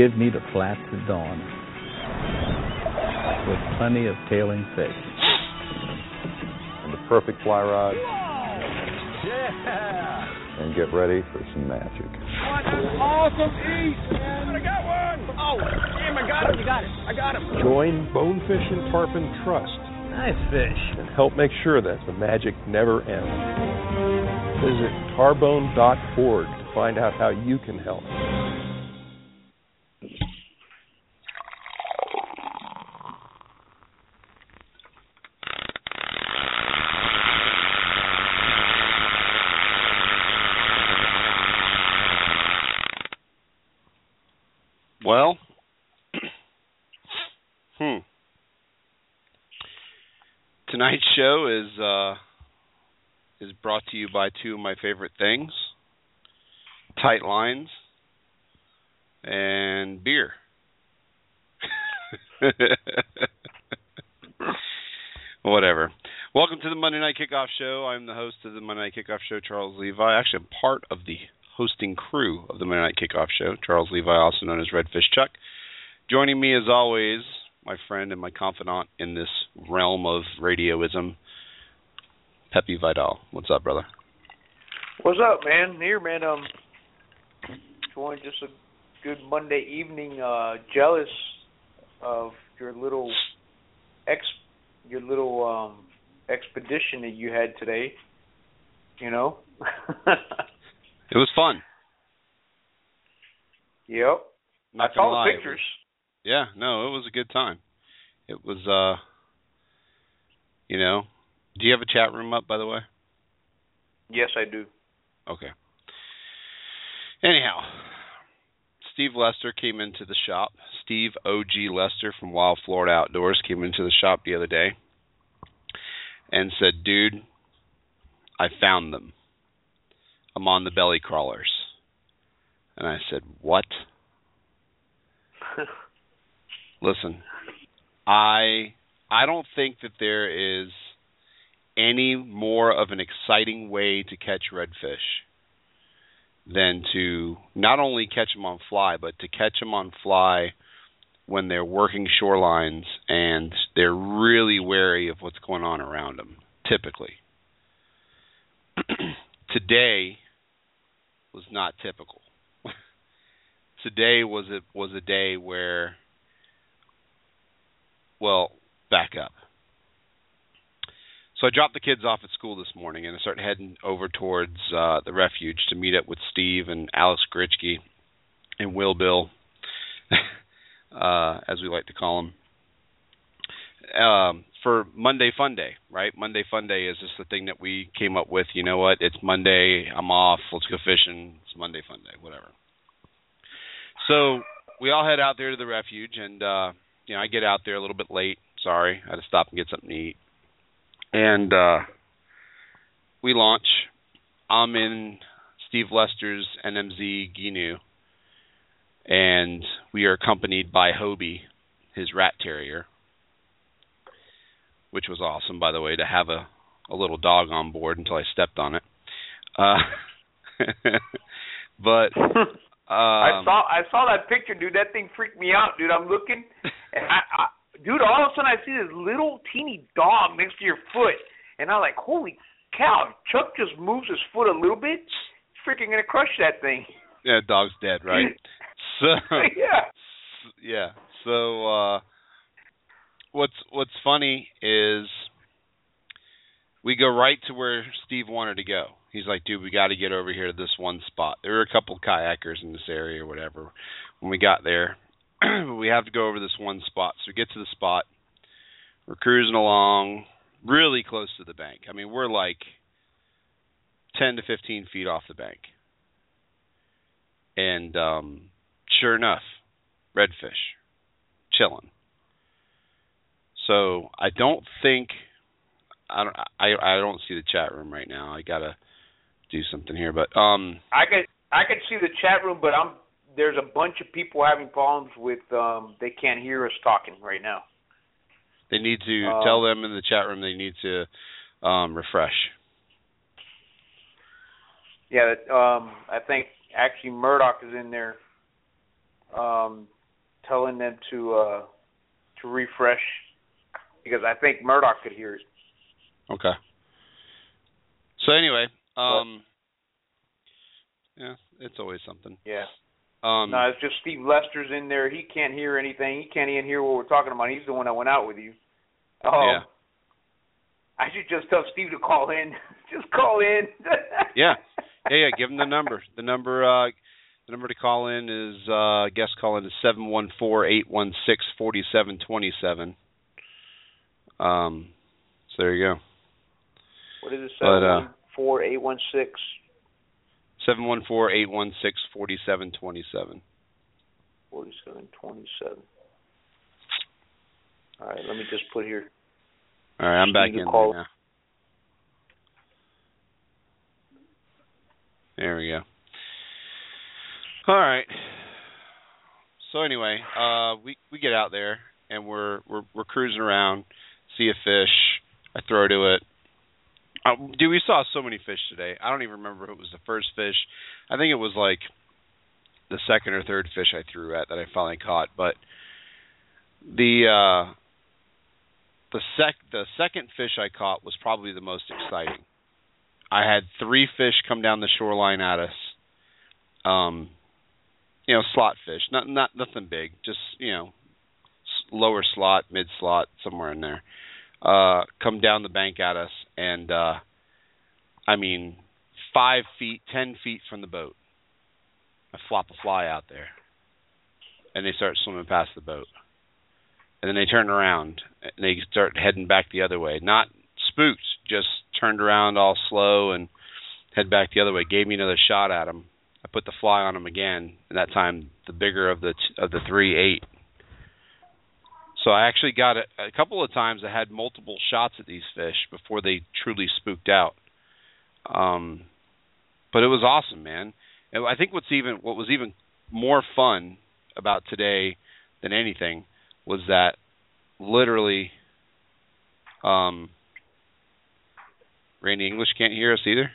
give me the flats at dawn with plenty of tailing fish. And the perfect fly rod. Yeah! And get ready for some magic. What an awesome eat, man! I got one! Oh, damn, I got him, you got it. I got him. Join Bonefish and Tarpon Trust. Nice fish. And help make sure that the magic never ends. Visit tarbone.org to find out how you can help. Well, hmm. Tonight's show is uh, is brought to you by two of my favorite things: tight lines and beer. Whatever. Welcome to the Monday Night Kickoff Show. I'm the host of the Monday Night Kickoff Show, Charles Levi. Actually, I'm part of the hosting crew of the Monday Night Kickoff Show, Charles Levi, also known as Redfish Chuck. Joining me, as always, my friend and my confidant in this realm of radioism, Pepe Vidal. What's up, brother? What's up, man? Here, man. Um, enjoying just a good Monday evening. Uh, jealous of your little ex, your little um expedition that you had today. You know. It was fun. Yep. Not I saw lie, the pictures. yeah, no, it was a good time. It was uh you know, do you have a chat room up by the way? Yes, I do. Okay. Anyhow, Steve Lester came into the shop. Steve OG Lester from Wild Florida Outdoors came into the shop the other day and said, "Dude, I found them. I'm on the belly crawlers." And I said, "What?" Listen, I I don't think that there is any more of an exciting way to catch redfish than to not only catch them on fly, but to catch them on fly when they're working shorelines and they're really wary of what's going on around them. Typically, today was not typical. today was a was a day where, well, back up. So I dropped the kids off at school this morning, and I started heading over towards uh, the refuge to meet up with Steve and Alex Gritchke and Will Bill, uh, as we like to call them, um, for Monday Fun Day. Right? Monday Fun Day is just the thing that we came up with. You know what? It's Monday. I'm off. Let's go fishing. It's Monday Fun Day. Whatever. So we all head out there to the refuge, and uh, you know I get out there a little bit late. Sorry, I had to stop and get something to eat and uh, we launch. I'm in Steve Lester's NMZ Gheenoe, and we are accompanied by Hobie, his rat terrier, which was awesome, by the way, to have a a little dog on board until I stepped on it. Uh, but I um, saw I saw that picture, dude. That thing freaked me out, dude. I'm looking, and I, I, dude, all of a sudden I see this little teeny dog next to your foot, and I'm like, holy cow! Chuck just moves his foot a little bit, he's freaking gonna crush that thing. yeah, dog's dead, right? so yeah. yeah. So uh what's what's funny is we go right to where Steve wanted to go. He's like, dude, we got to get over here to this one spot. There were a couple kayakers in this area or whatever when we got there. we have to go over this one spot. So we get to the spot. We're cruising along really close to the bank. I mean, we're like 10 to 15 feet off the bank. And um sure enough, redfish chilling. So I don't think I don't I I don't see the chat room right now. I gotta do something here, but um I could I could see the chat room, but I'm there's a bunch of people having problems with um they can't hear us talking right now. they need to Um, tell them in the chat room they need to um refresh. Yeah, um I think actually Murdoch is in there. um, telling them to uh, to refresh because I think Murdoch could hear it. Okay. So anyway, um, yeah, it's always something. Yeah. Um, no, it's just Steve Lester's in there. He can't hear anything. He can't even hear what we're talking about. He's the one that went out with you. Oh. yeah. I should just tell Steve to call in. just call in. Yeah. Yeah, yeah. Give him the number. The number. Uh, the number to call in is uh, guest call in is seven one four eight one six forty seven twenty seven. Um, so there you go. What is it? But, Seven uh, one four eight one six Seven one four eight one six forty seven twenty seven. forty seven twenty seven. All right, let me just put here. All right, I'm back in call- there now. There we go. All right. So anyway, uh, we we get out there and we're we're we're cruising around, see a fish. I throw to it. Uh, dude, we saw so many fish today. I don't even remember if it was the first fish. I think it was like the second or third fish I threw at that I finally caught. But the uh, the sec the second fish I caught was probably the most exciting. I had three fish come down the shoreline at us. Um, you know, slot fish, not not nothing big, just you know, lower slot, mid slot, somewhere in there. Uh, come down the bank at us, and uh, I mean, five feet, ten feet from the boat. I flop a fly out there, and they start swimming past the boat and then they turn around and they start heading back the other way. Not spooked, just turned around all slow and head back the other way. Gave me another shot at him. I put the fly on him again, and that time the bigger of the t- of the three ate. So I actually got it a couple of times. I had multiple shots at these fish before they truly spooked out. Um, but it was awesome, man. And I think what's even what was even more fun about today than anything was that literally um Randy English can't hear us either.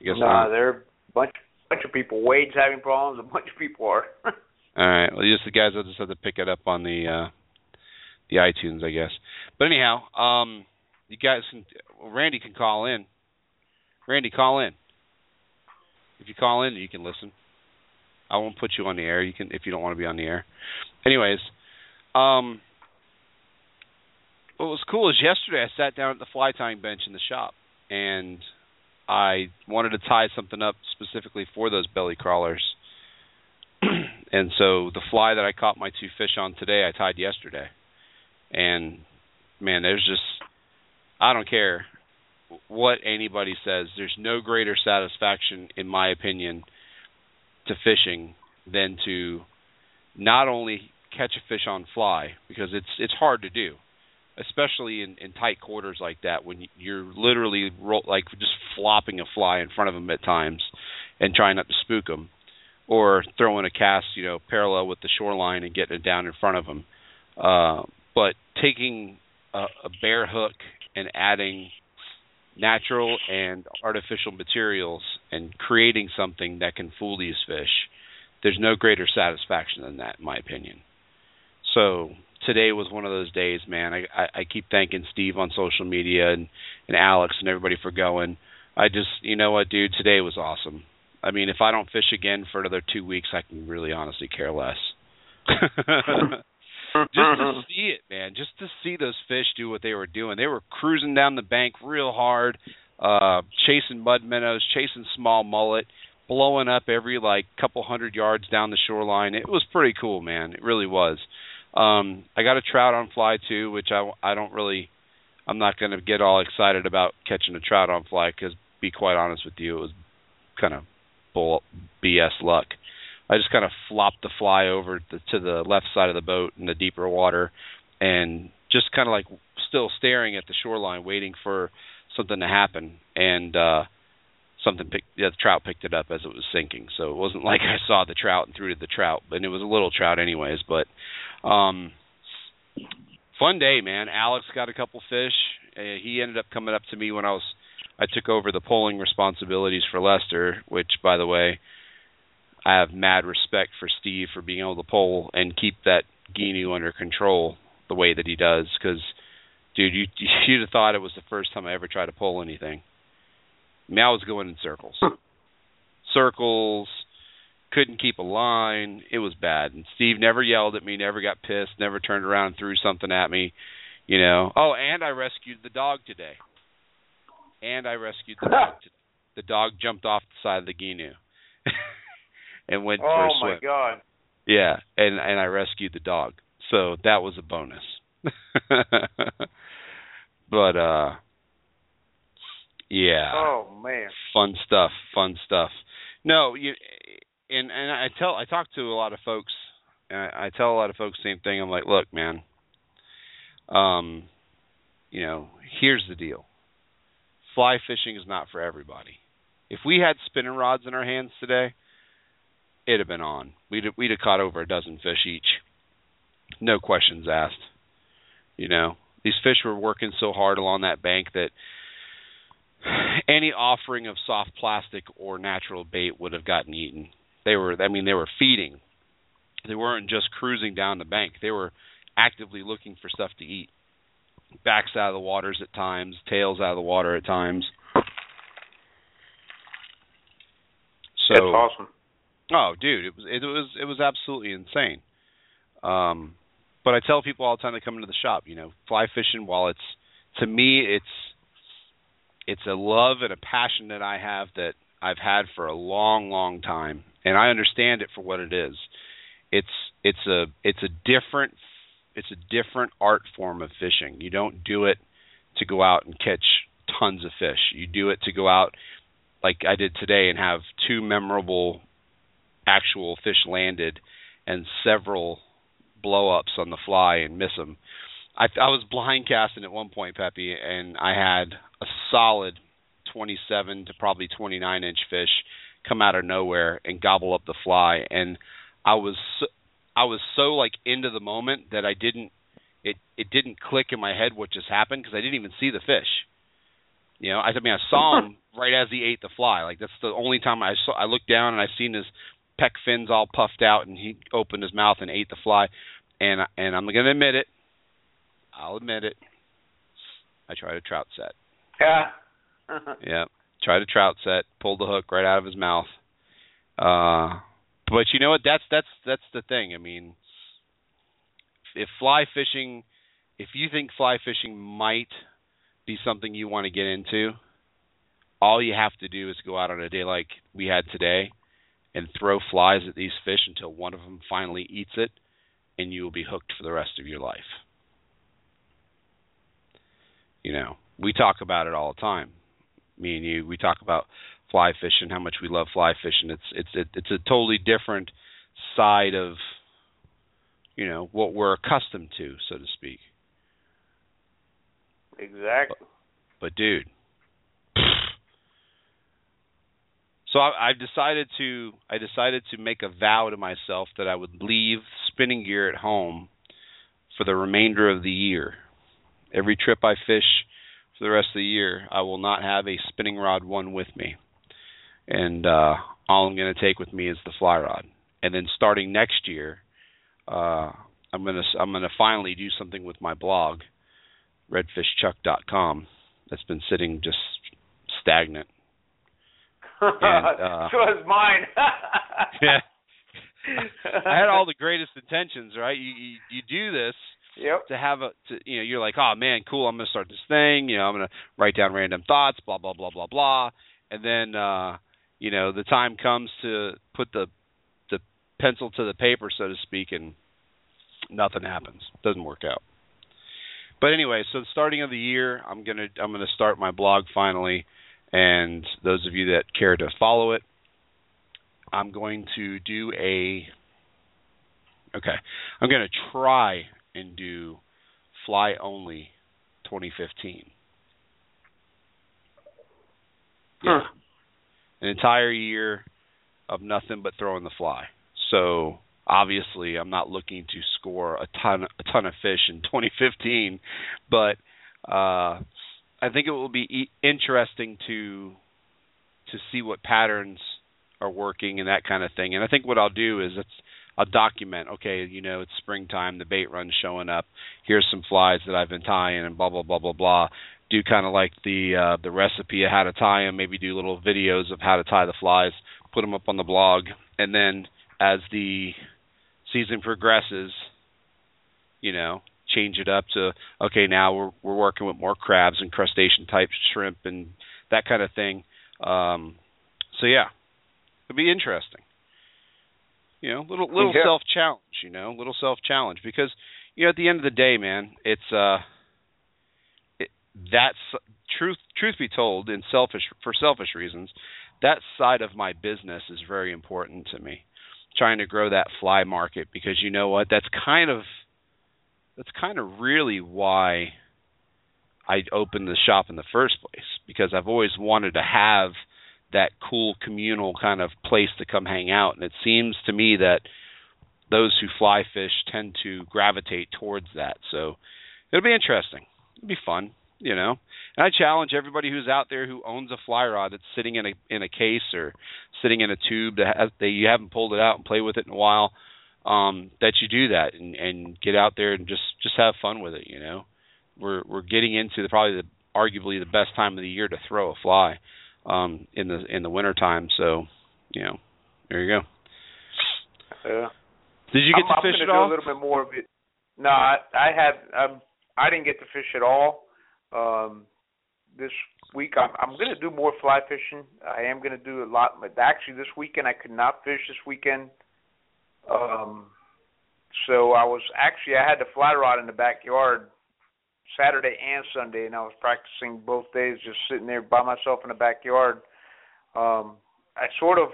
I guess Nah, not. there are a bunch bunch of people. Wade's having problems. A bunch of people are. All right. Well, just the guys will just have to pick it up on the uh the iTunes, I guess. But anyhow, um you guys can Randy can call in. Randy, call in. If you call in, you can listen. I won't put you on the air. You can if you don't want to be on the air. Anyways, um what was cool is yesterday I sat down at the fly tying bench in the shop and I wanted to tie something up specifically for those belly crawlers. and so the fly that I caught my two fish on today, I tied yesterday. And man, there's just I don't care what anybody says. There's no greater satisfaction in my opinion to fishing than to not only catch a fish on fly because it's it's hard to do especially in, in tight quarters like that when you're literally like just flopping a fly in front of them at times and trying not to spook them or throwing a cast you know parallel with the shoreline and getting it down in front of them uh, but taking a, a bare hook and adding natural and artificial materials and creating something that can fool these fish there's no greater satisfaction than that in my opinion so today was one of those days, man. I, I I keep thanking Steve on social media and and Alex and everybody for going. I just, you know what, dude, today was awesome. I mean, if I don't fish again for another 2 weeks, I can really honestly care less. just to see it, man, just to see those fish do what they were doing. They were cruising down the bank real hard, uh chasing mud minnows, chasing small mullet, blowing up every like couple hundred yards down the shoreline. It was pretty cool, man. It really was. Um, I got a trout on fly too, which I I don't really, I'm not going to get all excited about catching a trout on fly because, be quite honest with you, it was kind of bull BS luck. I just kind of flopped the fly over to the left side of the boat in the deeper water, and just kind of like still staring at the shoreline, waiting for something to happen, and uh something picked yeah, the trout picked it up as it was sinking. So it wasn't like I saw the trout and threw to the trout, but it was a little trout anyways, but um fun day, man. Alex got a couple fish. Uh, he ended up coming up to me when I was I took over the poling responsibilities for Lester, which by the way, I have mad respect for Steve for being able to pull and keep that Gheenoe under control the way that he does. Because, dude, you you'd have thought it was the first time I ever tried to pull anything. I mean, I was going in circles, circles. Couldn't keep a line. It was bad. And Steve never yelled at me, never got pissed, never turned around and threw something at me. You know. Oh, and I rescued the dog today. And I rescued the dog. Today. The dog jumped off the side of the Gheenoe and went oh for a my. God. Yeah, and and I rescued the dog. So that was a bonus. but uh yeah. Oh man. Fun stuff, fun stuff. No, you and and I tell I talk to a lot of folks and I, I tell a lot of folks the same thing. I'm like, "Look, man, um you know, here's the deal. Fly fishing is not for everybody. If we had spinning rods in our hands today, it'd have been on. We'd have, we'd have caught over a dozen fish each. No questions asked. You know, these fish were working so hard along that bank that any offering of soft plastic or natural bait would have gotten eaten. They were I mean they were feeding. They weren't just cruising down the bank. They were actively looking for stuff to eat. Backs out of the waters at times, tails out of the water at times. So That's awesome. Oh, dude, it was it was it was absolutely insane. Um, but I tell people all the time that come into the shop, you know, fly fishing. While it's to me, it's it's a love and a passion that I have that I've had for a long, long time, and I understand it for what it is. It's it's a it's a different it's a different art form of fishing. You don't do it to go out and catch tons of fish. You do it to go out like I did today and have two memorable actual fish landed and several blow ups on the fly and miss them. I I was blind casting at one point, Peppy, and I had a solid 27 to probably 29 inch fish come out of nowhere and gobble up the fly, and I was so, I was so like into the moment that I didn't it it didn't click in my head what just happened because I didn't even see the fish. You know, I, I mean, I saw him right as he ate the fly. Like that's the only time I saw. I looked down and I seen his pec fins all puffed out, and he opened his mouth and ate the fly. And and I'm going to admit it. I'll admit it. I tried a trout set. Yeah. Yeah, tried a trout set, pulled the hook right out of his mouth. Uh, but you know what? That's that's that's the thing. I mean, if fly fishing, if you think fly fishing might be something you want to get into, all you have to do is go out on a day like we had today and throw flies at these fish until one of them finally eats it, and you will be hooked for the rest of your life. You know, we talk about it all the time. Me and you, we talk about fly fishing, how much we love fly fishing. It's it's it, it's a totally different side of you know what we're accustomed to, so to speak. Exactly. But dude, so I, I've decided to I decided to make a vow to myself that I would leave spinning gear at home for the remainder of the year. Every trip I fish for the rest of the year, I will not have a spinning rod one with me, and uh, all I'm going to take with me is the fly rod. And then starting next year, uh, I'm gonna I'm gonna finally do something with my blog, redfishchuck.com. That's been sitting just stagnant. And, uh, so is mine. yeah. I had all the greatest intentions, right? You you, you do this Yep. to have a to, you know you're like oh man cool i'm going to start this thing you know i'm going to write down random thoughts blah blah blah blah blah and then uh you know the time comes to put the the pencil to the paper so to speak and nothing happens doesn't work out but anyway so the starting of the year i'm to i'm going to start my blog finally and those of you that care to follow it i'm going to do a okay i'm going to try and do fly only 2015. Yeah. Huh. An entire year of nothing but throwing the fly. So obviously I'm not looking to score a ton a ton of fish in 2015, but uh I think it will be interesting to to see what patterns are working and that kind of thing. And I think what I'll do is it's I'll document. Okay, you know it's springtime, the bait run's showing up. Here's some flies that I've been tying, and blah blah blah blah blah. Do kind of like the uh, the recipe of how to tie them. Maybe do little videos of how to tie the flies. Put them up on the blog, and then as the season progresses, you know, change it up to okay, now we're we're working with more crabs and crustacean type shrimp and that kind of thing. Um, so yeah, it'd be interesting. You know, little little Yeah. self challenge. You know, little self challenge because you know at the end of the day, man, it's uh, it, that's truth. Truth be told, in selfish for selfish reasons, that side of my business is very important to me. Trying to grow that fly market because you know what, that's kind of that's kind of really why I opened the shop in the first place because I've always wanted to have that cool communal kind of place to come hang out and it seems to me that those who fly fish tend to gravitate towards that. So it'll be interesting. It'll be fun, you know. And I challenge everybody who's out there who owns a fly rod that's sitting in a in a case or sitting in a tube that has, that you haven't pulled it out and play with it in a while um that you do that and and get out there and just just have fun with it, you know. We're we're getting into the probably the arguably the best time of the year to throw a fly um in the in the winter time. So, you know, there you go. Yeah. Did you get I'm, to fish I'm at all? a little bit more of it. No, I, I had Um, I didn't get to fish at all. Um, this week, I'm, I'm going to do more fly fishing. I am going to do a lot. But actually, this weekend I could not fish. This weekend, um, so I was actually I had the fly rod in the backyard Saturday and Sunday, and I was practicing both days, just sitting there by myself in the backyard. Um, I sort of,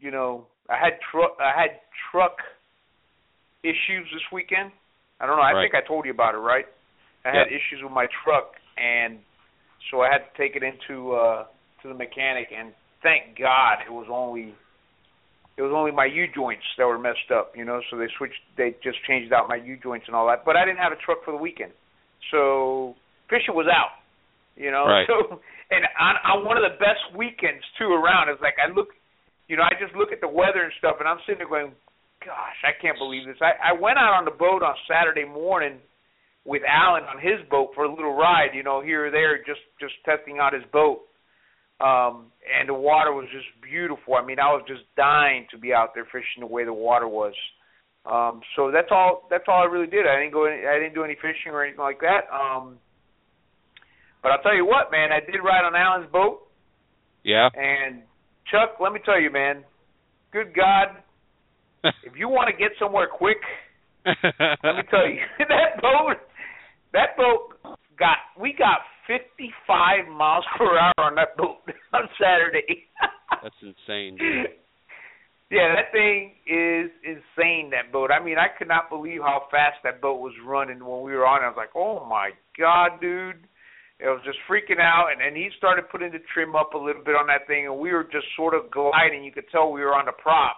you know, I had truck I had truck issues this weekend. I don't know. I Right. think I told you about it, right? I had issues with my truck, and so I had to take it into uh to the mechanic. And thank God it was only it was only my U joints that were messed up, you know. So they switched, they just changed out my U joints and all that. But I didn't have a truck for the weekend, so fishing was out, you know. Right. So and on, on one of the best weekends too around, it's like I look, you know, I just look at the weather and stuff, and I'm sitting there going, gosh, I can't believe this. I, I went out on the boat on Saturday morning with Alan on his boat for a little ride, you know, here or there, just just testing out his boat. Um, and the water was just beautiful. I mean, I was just dying to be out there fishing the way the water was. Um, so that's all. That's all I really did. I didn't go. Any, I didn't do any fishing or anything like that. Um, but I'll tell you what, man. I did ride on Alan's boat, Yeah. and Chuck, let me tell you, man. Good God, if you want to get somewhere quick, let me tell you, that boat, that boat got, we got 55 miles per hour on that boat on Saturday. That's insane, dude. Yeah, that thing is insane. That boat. I mean, I could not believe how fast that boat was running when we were on. it. I was like, "Oh my god, dude!" It was just freaking out, and and he started putting the trim up a little bit on that thing, and we were just sort of gliding. You could tell we were on the prop,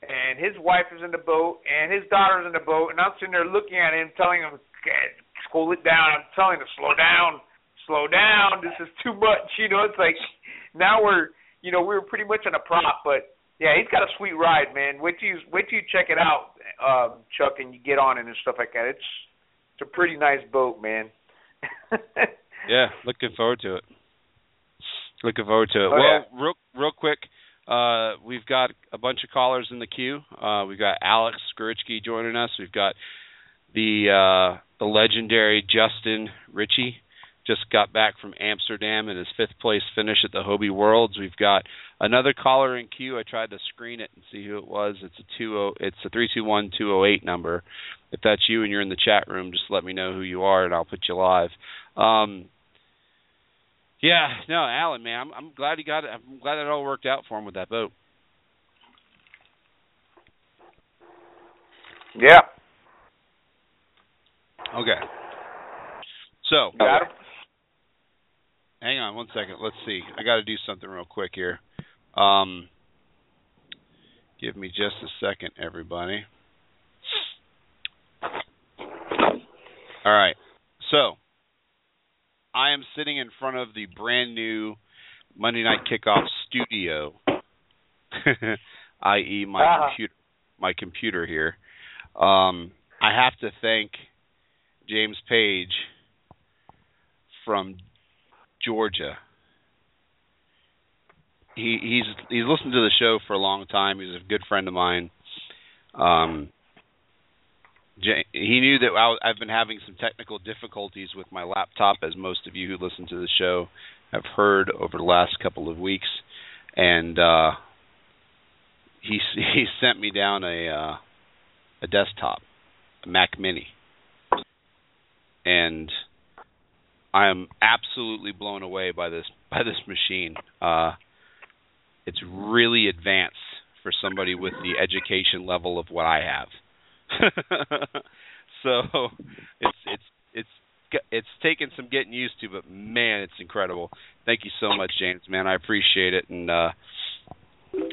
and his wife is in the boat, and his daughter's in the boat, and I'm sitting there looking at him, telling him, "God, "Cool it down." I'm telling him, to "Slow down, slow down. This is too much." You know, it's like now we're, you know, we were pretty much on a prop, but yeah, he's got a sweet ride, man. Wait till you wait till you check it out, um, Chuck, and you get on it and stuff like that. It's it's a pretty nice boat, man. Yeah, looking forward to it. Looking forward to it. Oh, well, real real quick, uh, we've got a bunch of callers in the queue. Uh, we've got Alex Skorichky joining us. We've got the uh, the legendary Justin Ritchie. Just got back from Amsterdam in his fifth place finish at the Hobie Worlds. We've got another caller in queue. I tried to screen it and see who it was. It's a two oh it's a three two one two oh eight number. If that's you and you're in the chat room, just let me know who you are and I'll put you live. Um, yeah, no, Alan, man, I'm I'm glad he got it. I'm glad it all worked out for him with that boat. yeah, Okay. So, got him. Hang on one second. Let's see. I got to do something real quick here. Um, give me just a second, everybody. All right. So, I am sitting in front of the brand new Monday Night Kickoff studio i.e., my Ah. computer, my computer here. Um, I have to thank James Page from Georgia. He he's he's listened to the show for a long time. He's a good friend of mine. Um, he knew that I, I've been having some technical difficulties with my laptop, as most of you who listen to the show have heard over the last couple of weeks, and uh, he he sent me down a uh, a desktop, a Mac Mini, and I am absolutely blown away by this by this machine. Uh, it's really advanced for somebody with the education level of what I have. so it's it's it's it's taken some getting used to, but man, it's incredible. Thank you so much, James. Man, I appreciate it, and uh,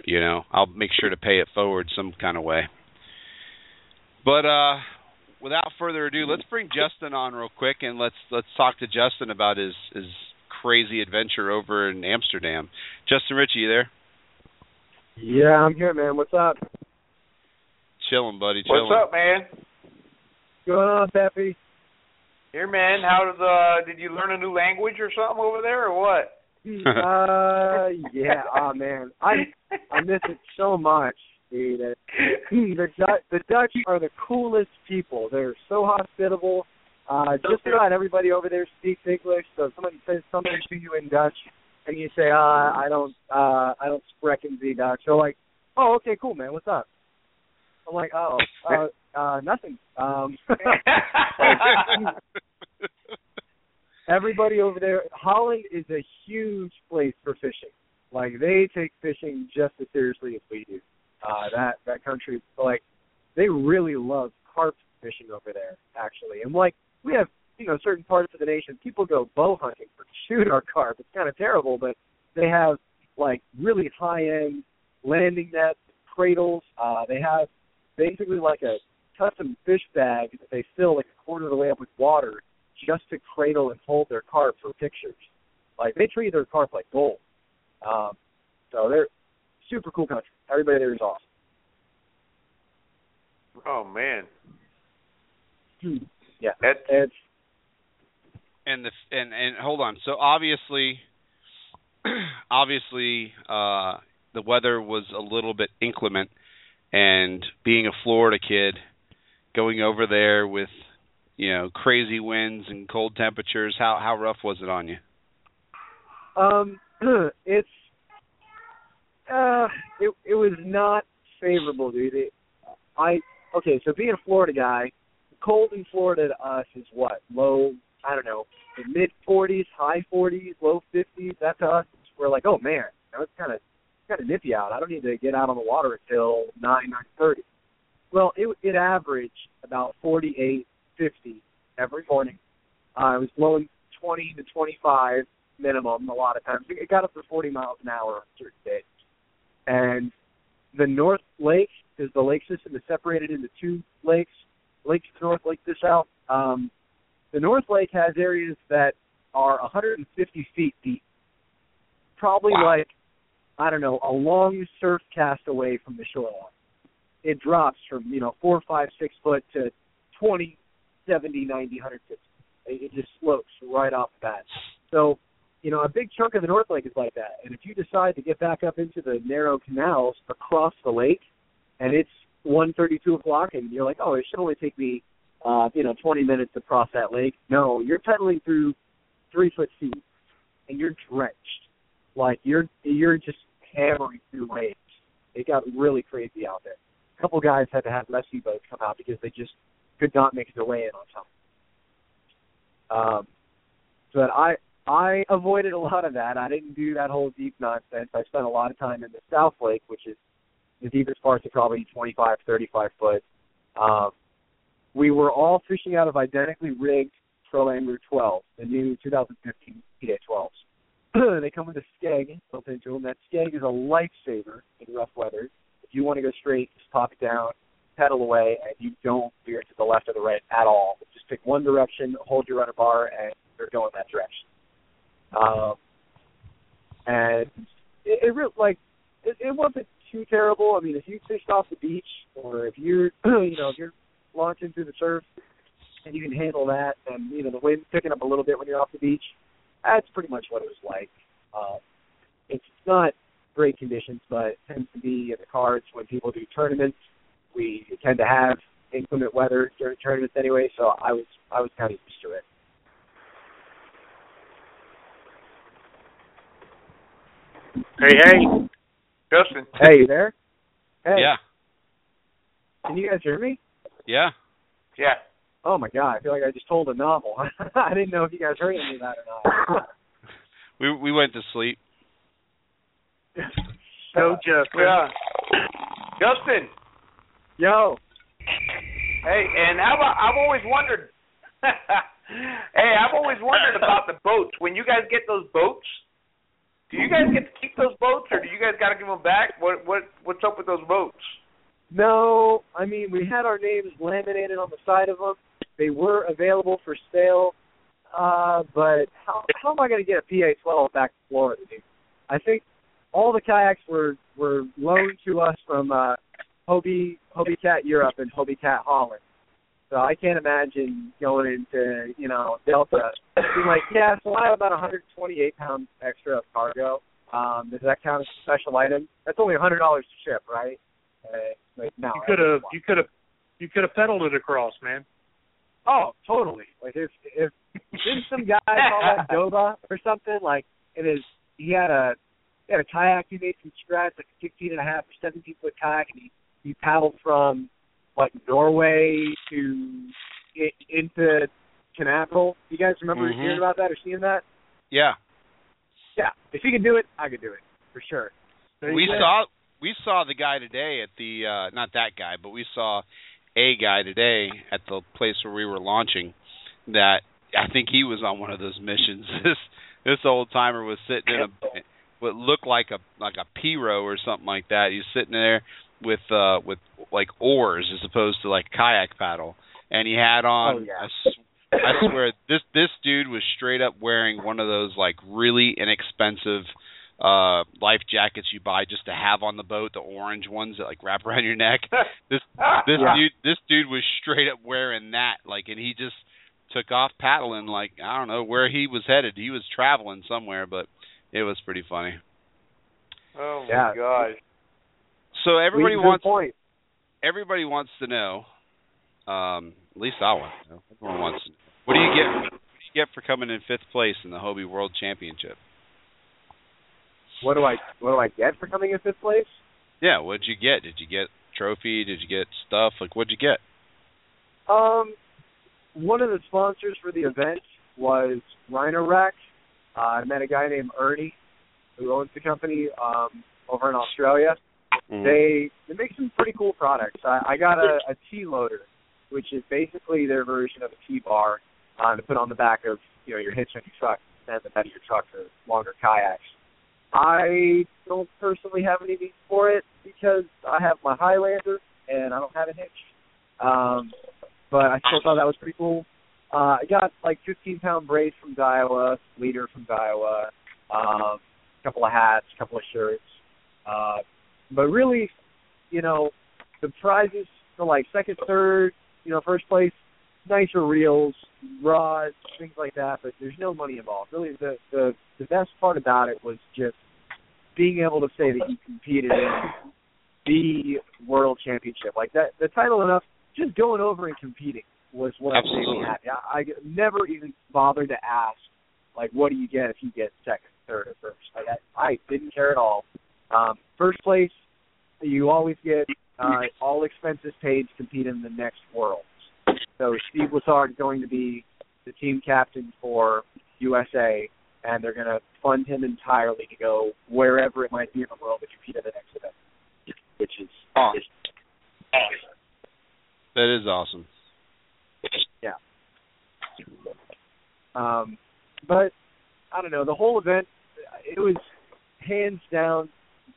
you know I'll make sure to pay it forward some kind of way. But uh, without further ado, let's bring Justin on real quick, and let's let's talk to Justin about his his crazy adventure over in Amsterdam. Justin Ritchie, you there? Yeah, I'm here, man. What's up? Chilling, buddy. Chilling. What's up, man? What's going on, Peppy? Here, man. How did uh did you learn a new language or something over there, or what? uh, yeah. Oh man, I I miss it so much, dude. The Dutch, the Dutch are the coolest people. They're so hospitable. Uh, just about everybody over there speaks English. So if somebody says something to you in Dutch, and you say, uh, "I don't, uh, I don't sprechen the Dutch," they're like, "Oh, okay, cool, man. What's up?" I'm like, "Oh, uh, uh, nothing." Um, everybody over there. Holland is a huge place for fishing. Like they take fishing just as seriously as we do. Uh, that that country, like, they really love carp fishing over there, actually. And like we have, you know, certain parts of the nation, people go bow hunting for shoot our carp. It's kind of terrible, but they have like really high end landing nets, cradles. Uh, they have basically like a custom fish bag that they fill like a quarter of the way up with water just to cradle and hold their carp for pictures. Like they treat their carp like gold. Um, so they're super cool country. Everybody there is awesome. oh man, Yeah, that's it's and the and and hold on. So obviously, obviously, uh, the weather was a little bit inclement, and being a Florida kid, going over there with you know crazy winds and cold temperatures, how how rough was it on you? um it's uh it it was not favorable, dude. I okay, so being a Florida guy, cold in Florida to us is what low. I don't know, mid 40s, high 40s, low 50s. That to us, we're like, oh man, know, it's kind of kind of nippy out. I don't need to get out on the water until nine nine thirty. Well, it it averaged about 48, 50 every morning. Uh, it was blowing 20 to 25 minimum a lot of times. It got up to 40 miles an hour on certain days. And the North Lake is the lake system is separated into two lakes, Lake north, Lake the south. Um, the North Lake has areas that are 150 feet deep, probably Wow. like I don't know a long surf cast away from the shoreline. It drops from you know four, five, six foot to 20, 70, 90, 150. It, it just slopes right off the bat. So you know, a big chunk of the North Lake is like that. And if you decide to get back up into the narrow canals across the lake, and it's one thirty, two o'clock, and you're like, oh, it should only take me, uh, you know, 20 minutes to cross that lake. No, you're pedaling through three foot sea, and you're drenched. Like you're you're just hammering through waves. It got really crazy out there. A couple guys had to have rescue boats come out because they just could not make their way in on time. Um, but I I avoided a lot of that. I didn't do that whole deep nonsense. I spent a lot of time in the South Lake, which is the deepest parts are probably 25, 35 foot. Um, we were all fishing out of identically rigged Pro Angler 12, the new 2015 PDA 12s. they come with a skeg built into them. That skeg is a lifesaver in rough weather. If you want to go straight, just pop it down, pedal away, and you don't veer to the left or the right at all. Just pick one direction, hold your rudder bar, and you're going that direction. Um, and it, it really like it, it wasn't too terrible. I mean, if you fished off the beach, or if you're, you know, if you're launching through the surf, and you can handle that, and you know the wind's picking up a little bit when you're off the beach, that's pretty much what it was like. Uh, it's not great conditions, but it tends to be in the cards when people do tournaments. We tend to have inclement weather during tournaments anyway, so I was I was kind of used to it. Hey, hey, Justin. Hey, you there? Hey, Yeah. can you guys hear me? Yeah. Yeah. Oh my god, I feel like I just told a novel. I didn't know if you guys heard any of that or not. We we went to sleep. so Justin. Yeah. Justin. Yo. Hey, and how about, I've always wondered. hey, I've always wondered about the boats. When you guys get those boats, do you guys get to keep those boats, or do you guys got to give them back? What what what's up with those boats? No, I mean we had our names laminated on the side of them. They were available for sale, uh, but how how am I going to get a PA-12 back to Florida, dude? I think all the kayaks were were loaned to us from uh, Hobie Hobie Cat Europe and Hobie Cat Holland. So I can't imagine going into you know Delta being like, yeah, so I have about 128 pounds extra of cargo. Um, does that count as a special item? That's only a hundred dollars to ship, right? Uh, like, no, You could have you could have you could have pedaled it across, man. Oh, totally. Like if if didn't some guy call that Doba or something like it is he had a he had a kayak he made from scratch, like a sixteen and a half or seventeen foot kayak and he he paddled from like Norway to i into Canaveral. You guys remember Mhm. hearing about that or seeing that? Yeah. Yeah. If he could do it, I could do it. For sure. So we saw we saw the guy today at the uh not that guy, but we saw a guy today at the place where we were launching that I think he was on one of those missions. This this old timer was sitting in a what looked like a like a Piro or something like that. He's sitting there with uh with like oars as opposed to like kayak paddle and he had on Oh, yeah. I s- I swear this this dude was straight up wearing one of those like really inexpensive uh life jackets you buy just to have on the boat, the orange ones that like wrap around your neck. This this Yeah. dude this dude was straight up wearing that like and he just took off paddling like I don't know where he was headed. He was traveling somewhere, but it was pretty funny. Oh my Yeah. gosh. So everybody wants point. everybody wants to know. Um, at least I want to know. Everyone wants to know. What do you get? What do you get for coming in fifth place in the Hobie World Championship? What do I what do I get for coming in fifth place? Yeah, what'd you get? Did you get trophy? Did you get stuff? Like what'd you get? Um, one of the sponsors for the event was Rhino Rack. Uh, I met a guy named Ernie who owns the company um, over in Australia. Mhm. They they make some pretty cool products. I, I got a, a T loader, which is basically their version of a T bar uh, to put on the back of you know your hitch on your truck and the bed of your truck for longer kayaks. I don't personally have any needs for it because I have my Highlander and I don't have a hitch. Um, but I still thought that was pretty cool. Uh, I got like 15 pound brace from Daiwa, leader from Daiwa, um, a couple of hats, a couple of shirts. Uh, but really, you know, the prizes for like second, third, you know, first place, nicer reels, rods, things like that. But there's no money involved. Really, the the the best part about it was just being able to say that you competed in the world championship. Like that, the title enough. Just going over and competing was what made Absolutely. me happy. I, I never even bothered to ask, like, what do you get if you get second, third, or first? Like, I, I didn't care at all. Um, first place, you always get uh, all expenses paid to compete in the next worlds. So Steve Lazard is going to be the team captain for USA, and they're going to fund him entirely to go wherever it might be in the world to compete at the next event, which is Awesome. is That is awesome. Yeah. Um, but I don't know. The whole event, it was hands down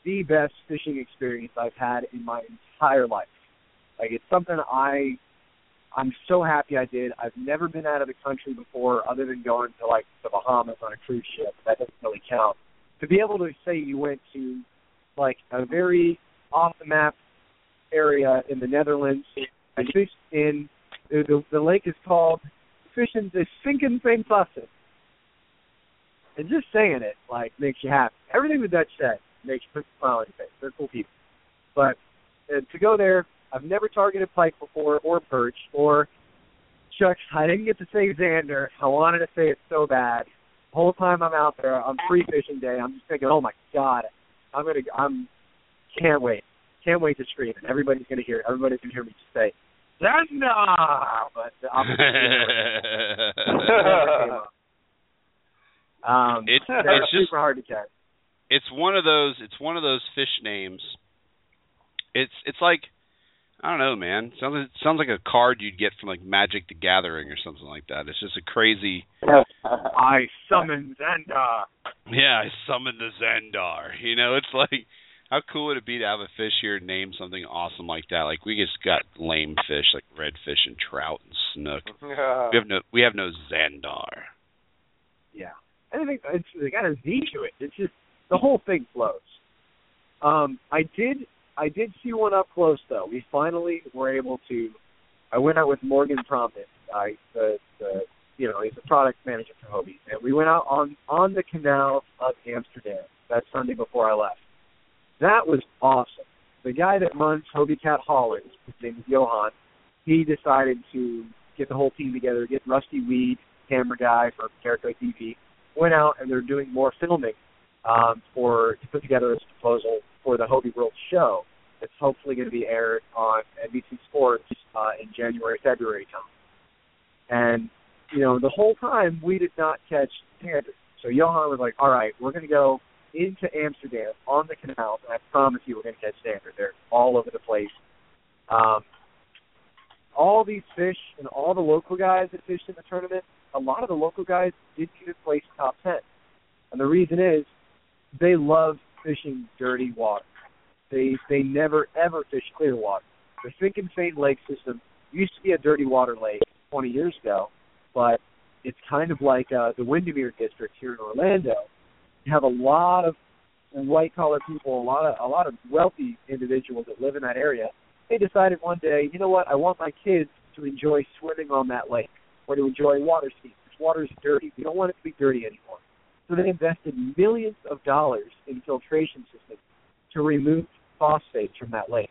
the best fishing experience I've had in my entire life. Like it's something I, I'm so happy I did. I've never been out of the country before, other than going to like the Bahamas on a cruise ship. That doesn't really count. To be able to say you went to like a very off the map area in the Netherlands. I fished in the, the, the lake is called fishing the Sinken St. Plassen. And just saying it like makes you happy. Everything the Dutch said makes you put smile on your face. They're cool people. But uh, to go there, I've never targeted pike before or perch or shucks. I didn't get to say zander. I wanted to say it so bad. The whole time I'm out there on free fishing day, I'm just thinking, oh my god, I'm gonna, I'm, can't wait, can't wait to scream it. Everybody's gonna hear it. Everybody's gonna hear me just say zander, but the opposite. um, It's- it's just- super hard to catch. It's one of those it's one of those fish names. It's it's like I don't know, man. Sounds it sounds like a card you'd get from like Magic the Gathering or something like that. It's just a crazy I summon Zendar. Yeah, I summoned the Zendar. You know, it's like how cool would it be to have a fish here named something awesome like that? Like we just got lame fish like redfish and trout and snook. We have no we have no zander. Yeah, I think it's they got a Z to it. It's just the whole thing flows. Um, I did I did see one up close though. We finally were able to. I went out with Morgan Promnitz, I the the you know he's the product manager for Hobie, and we went out on on the canal of Amsterdam that Sunday before I left. That was awesome. The guy that runs Hobie Cat Holland, his name is Johan. He decided to get the whole team together, get Rusty Weed, camera guy for Character TV, went out and they're doing more filming um, for to put together this proposal for the Hobie World show. That's hopefully going to be aired on NBC Sports uh, in January, February time. And you know, the whole time we did not catch zander. So Johan was like, "All right, we're going to go into Amsterdam on the canal, and I promise you, we're going to catch zander. They're all over the place." Um, all these fish and all the local guys that fished in the tournament, a lot of the local guys didn't get place top ten. And the reason is they love fishing dirty water. They they never ever fish clear water. The Finken Saint Lake system used to be a dirty water lake 20 years ago, but it's kind of like uh, the Windermere district here in Orlando. You have a lot of white collar people, a lot of a lot of wealthy individuals that live in that area. They decided one day, you know what, I want my kids to enjoy swimming on that lake or to enjoy water skiing. This water is dirty. We don't want it to be dirty anymore. So they invested millions of dollars in filtration systems to remove phosphates from that lake.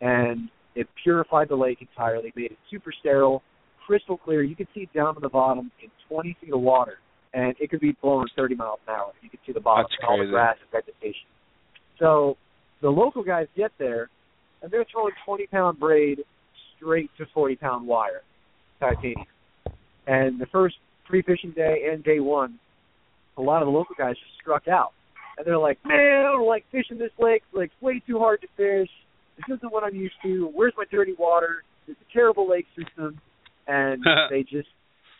And it purified the lake entirely, made it super sterile, crystal clear. You could see down to the bottom in 20 feet of water, and it could be blowing 30 miles an hour. You could see the bottom That's and all the grass and vegetation. So the local guys get there, and they're throwing 20 pound braid straight to 40 pound wire, titanium. And the first pre fishing day and day one, a lot of the local guys just struck out. And they're like, man, I don't like fishing this lake. Like, it's way too hard to fish. This isn't what I'm used to. Where's my dirty water? It's a terrible lake system. And they just,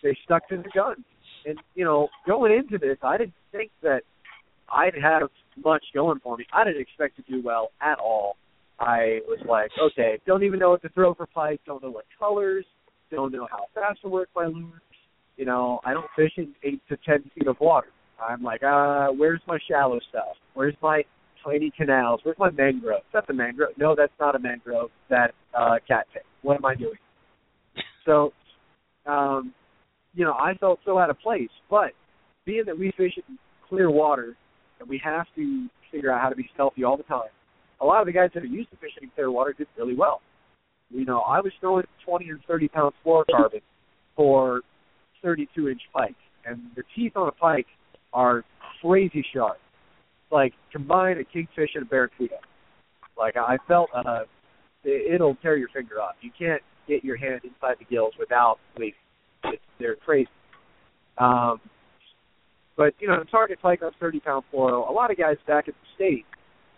they stuck to their guns. And, you know, going into this, I didn't think that I'd have much going for me. I didn't expect to do well at all. I was like, okay, don't even know what to throw for pike, don't know what colors, don't know how fast to work my lures. You know, I don't fish in eight to ten feet of water. I'm like, uh, where's my shallow stuff? Where's my tiny canals? Where's my mangrove? Is that the mangrove? No, that's not a mangrove. That's uh, cattail. What am I doing? So, um, you know, I felt so out of place. But being that we fish in clear water and we have to figure out how to be stealthy all the time, a lot of the guys that are used to fishing in clear water did really well. You know, I was throwing 20 and 30 pound fluorocarbon for 32 inch pike, and the teeth on a pike are crazy sharp. Like combine a kingfish and a barracuda. Like I felt, uh, it, it'll tear your finger off. You can't get your hand inside the gills without bleeding. It's, they're crazy. Um, but you know, target pike on 30 pound fluoro. A lot of guys back at the state,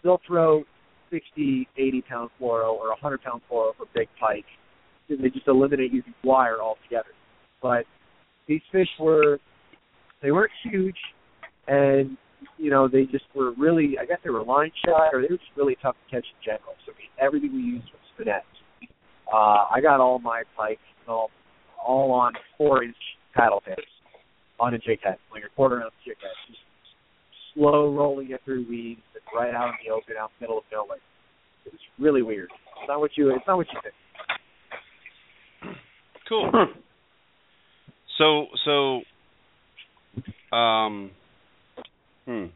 they'll throw 60, 80 pound fluoro or 100 pound fluoro for big pike. And they just eliminate using wire altogether. But these fish were, they weren't huge, and you know they just were really. I guess they were line shy, or they were just really tough to catch in general. So we, everything we used was finesse. Uh, I got all my pike all, all on four inch paddle pins on a jig head, like a quarter ounce jig head, just slow rolling it through weeds and right out in the open, out in the middle of nowhere. It was really weird. It's not what you. It's not what you think. Cool. so so um hmm.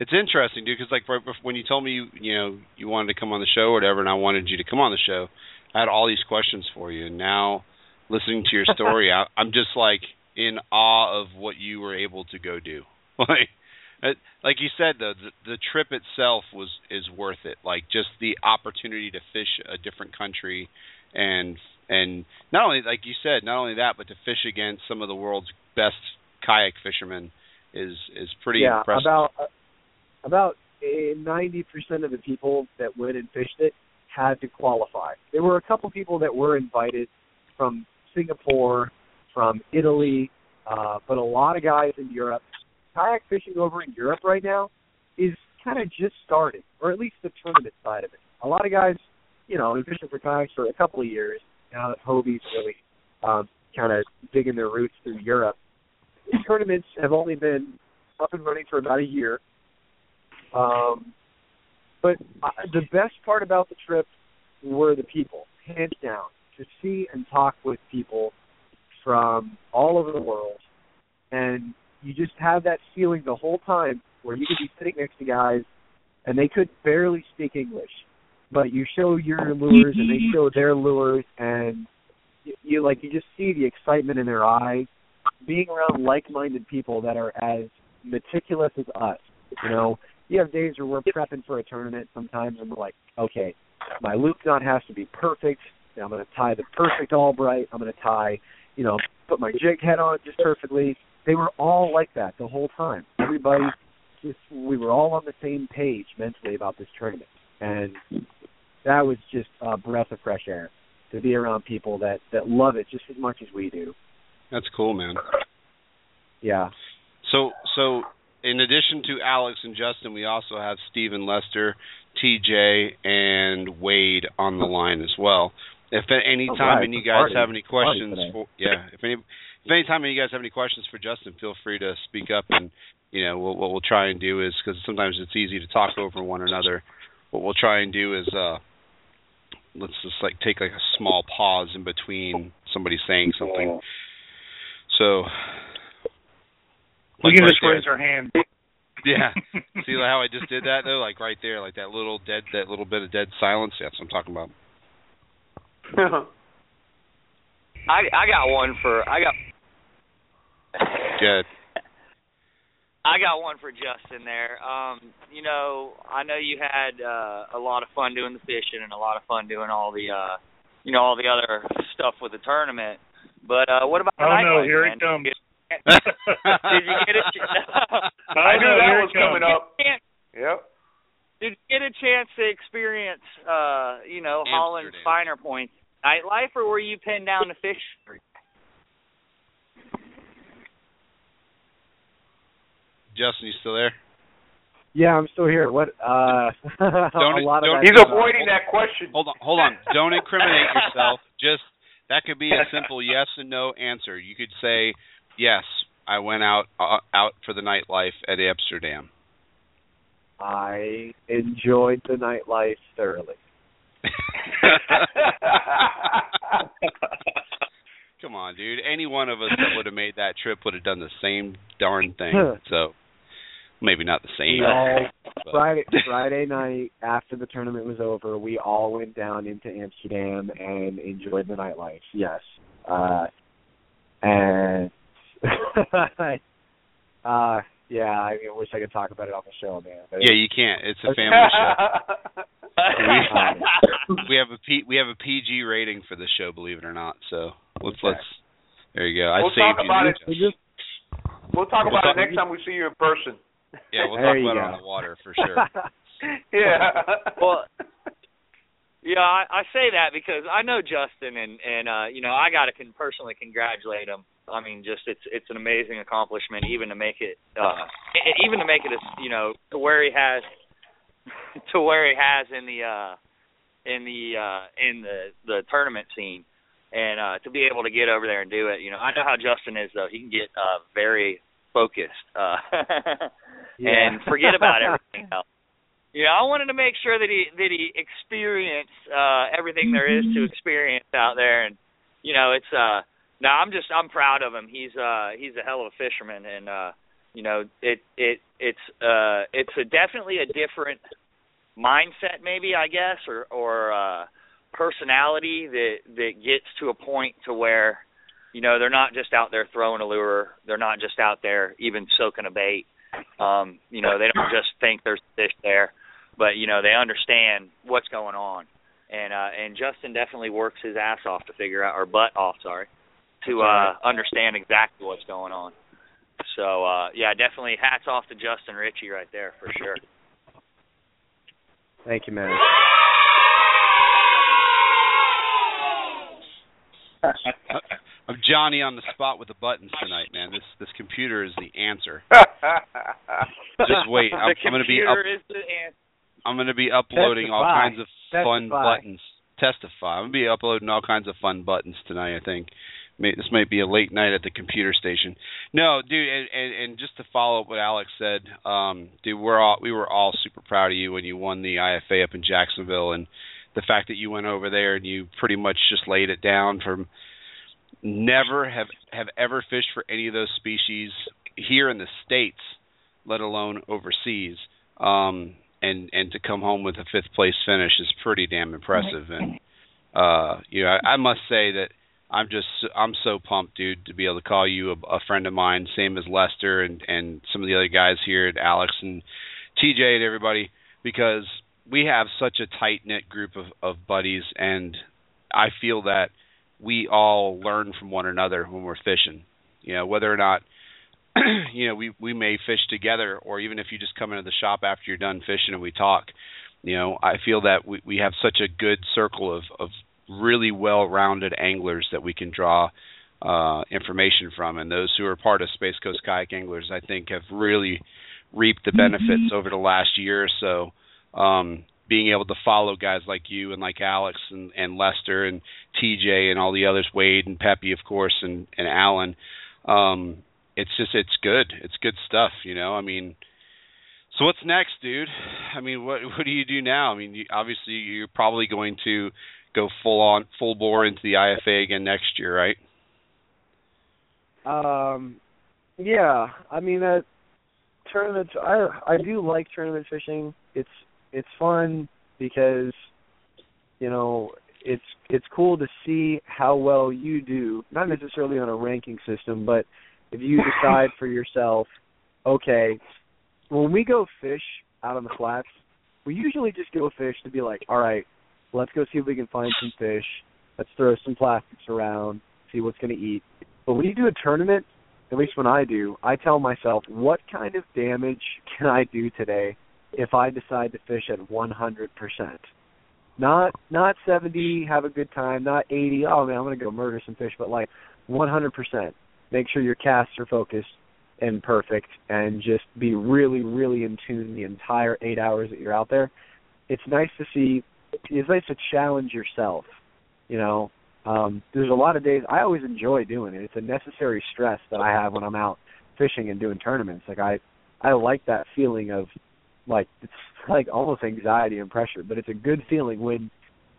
It's interesting, dude, because like when you told me you you know you wanted to come on the show or whatever, and I wanted you to come on the show, I had all these questions for you, and now listening to your story, I, I'm just like in awe of what you were able to go do. like, like you said, though, the, the trip itself was is worth it. Like just the opportunity to fish a different country, and and not only like you said, not only that, but to fish against some of the world's best kayak fishermen is is pretty yeah, impressive. about about ninety percent of the people that went and fished it had to qualify. There were a couple people that were invited from Singapore, from Italy, uh, but a lot of guys in Europe. Kayak fishing over in Europe right now is kind of just starting, or at least the tournament side of it. A lot of guys, you know, have been fishing for kayaks for a couple of years now that Hobie's really um, kind of digging their roots through Europe. Tournaments have only been up and running for about a year. Um, but uh, the best part about the trip were the people, hands down. To see and talk with people from all over the world, and you just have that feeling the whole time where you could be sitting next to guys and they could barely speak English, but you show your lures and they show their lures, and you, you like you just see the excitement in their eyes. Being around like-minded people that are as meticulous as us, you know, you have days where we're prepping for a tournament sometimes and we're like, okay, my loop knot has to be perfect. I'm going to tie the perfect Albright. I'm going to tie, you know, put my jig head on it just perfectly. They were all like that the whole time. Everybody just we were all on the same page mentally about this tournament, and that was just a breath of fresh air to be around people that that love it just as much as we do. That's cool, man. Yeah. So so in addition to Alex and Justin, we also have Stephen Lester, TJ, and Wade on the line as well. If at any All time right, any guys party. have any questions for yeah, if any if any time any guys have any questions for Justin, feel free to speak up and you know what, what we'll try and do is because sometimes it's easy to talk over one another. What we'll try and do is uh let's just like take like a small pause in between somebody saying something. So We like can right just there. raise our hand. Yeah. See how I just did that though? Like right there, like that little dead that little bit of dead silence. That's what I'm talking about. I I got one for I got Good. I got one for Justin there. Um, you know, I know you had uh, a lot of fun doing the fishing and a lot of fun doing all the uh you know, all the other stuff with the tournament. But uh what about the Oh no, nightlife, here man? it comes. Did you get a Oh, I knew that was coming up. Yep. Did you get a chance to experience uh, you know, Holland's finer points nightlife or were you pinned down to fish? Justin, you still there? Yeah, I'm still here. What? Uh, Don't- a lot of don't- that He's avoiding that question. Hold on, hold on. Don't incriminate yourself. Just that could be a simple yes and no answer. You could say, "Yes, I went out uh, out for the nightlife at Amsterdam." I enjoyed the nightlife thoroughly. Come on, dude. Any one of us that would have made that trip would have done the same darn thing. So maybe not the same. We all Friday Friday night after the tournament was over, we all went down into Amsterdam and enjoyed the nightlife. Yes. Uh and uh yeah, I, mean, I wish I could talk about it on the show, man. But yeah, you can't. It's a family show. We have a P, we have a PG rating for the show, believe it or not. So let's Okay. let's. There you go. I We'll saved talk you. about the it. we just We'll talk We'll about talk- it next time we see you in person. Yeah, we'll talk you about it on the water for sure. yeah. well, yeah, I, I say that because I know Justin, and and uh, you know I got to con- personally congratulate him. I mean, just it's it's an amazing accomplishment, even to make it, uh, even to make it, a, you know, to where he has, to where he has in the, uh, in the, uh, in the the tournament scene, and uh, to be able to get over there and do it. You know, I know how Justin is though. He can get uh, very focused uh, Yeah. and forget about everything else. you know, I wanted to make sure that he that he experienced uh everything there is to experience out there and you know, it's uh no, I'm just I'm proud of him. He's uh he's a hell of a fisherman and uh you know, it it it's uh it's a definitely a different mindset maybe, I guess, or or uh personality that that gets to a point to where you know they're not just out there throwing a lure. They're not just out there even soaking a bait. Um you know they don't just think there's fish there but you know they understand what's going on. And uh and Justin definitely works his ass off to figure out or butt off sorry to uh understand exactly what's going on. So uh yeah definitely hats off to Justin Ritchie right there for sure. Thank you, man. I'm Johnny on the spot with the buttons tonight, man. This this computer is the answer. Just wait. I'm, I'm going to be up, is the. I'm going to be uploading all kinds of fun buttons. Testify. I'm going to be uploading all kinds of fun buttons tonight. I think May, this might be a late night at the computer station. No, dude, and, and, and just to follow up what Alex said, um, dude, we're all we were all super proud of you when you won the IFA up in Jacksonville, and the fact that you went over there and you pretty much just laid it down from never have have ever fished for any of those species here in the states, let alone overseas. Um, and and to come home with a fifth place finish is pretty damn impressive. And uh, you know, I, I must say that I'm just I'm so pumped, dude, to be able to call you a, a friend of mine, same as Lester and and some of the other guys here, at Alex and TJ and everybody, because we have such a tight knit group of of buddies, and I feel that we all learn from one another when we're fishing. You know, whether or not you know we we may fish together, or even if you just come into the shop after you're done fishing and we talk. You know, I feel that we we have such a good circle of of really well-rounded anglers that we can draw uh, information from, and those who are part of Space Coast Kayak Anglers, I think, have really reaped the benefits over the last year or so. Um, being able to follow guys like you and like Alex and, and Lester and TJ and all the others, Wade and Peppy, of course, and and Alan. Um, it's just it's good. It's good stuff, you know. I mean, so what's next, dude? I mean, what what do you do now? I mean, you, obviously you're probably going to go full on full bore into the IFA again next year, right? Um, yeah, I mean that tournaments. I I do like tournament fishing. It's it's fun because you know it's it's cool to see how well you do. Not necessarily on a ranking system, but if you decide for yourself, okay, when we go fish out on the flats, we usually just go fish to be like, all right, let's go see if we can find some fish. Let's throw some plastics around, see what's going to eat. But when you do a tournament, at least when I do, I tell myself, what kind of damage can I do today if I decide to fish at 100%? Not not 70, have a good time, not 80, oh man, I'm going to go murder some fish, but like 100%. Make sure your casts are focused and perfect and just be really really in tune the entire 8 hours that you're out there. It's nice to see it's nice to challenge yourself. You know, um, there's a lot of days I always enjoy doing it. It's a necessary stress that I have when I'm out fishing and doing tournaments. Like I, I like that feeling of like it's like almost anxiety and pressure, but it's a good feeling when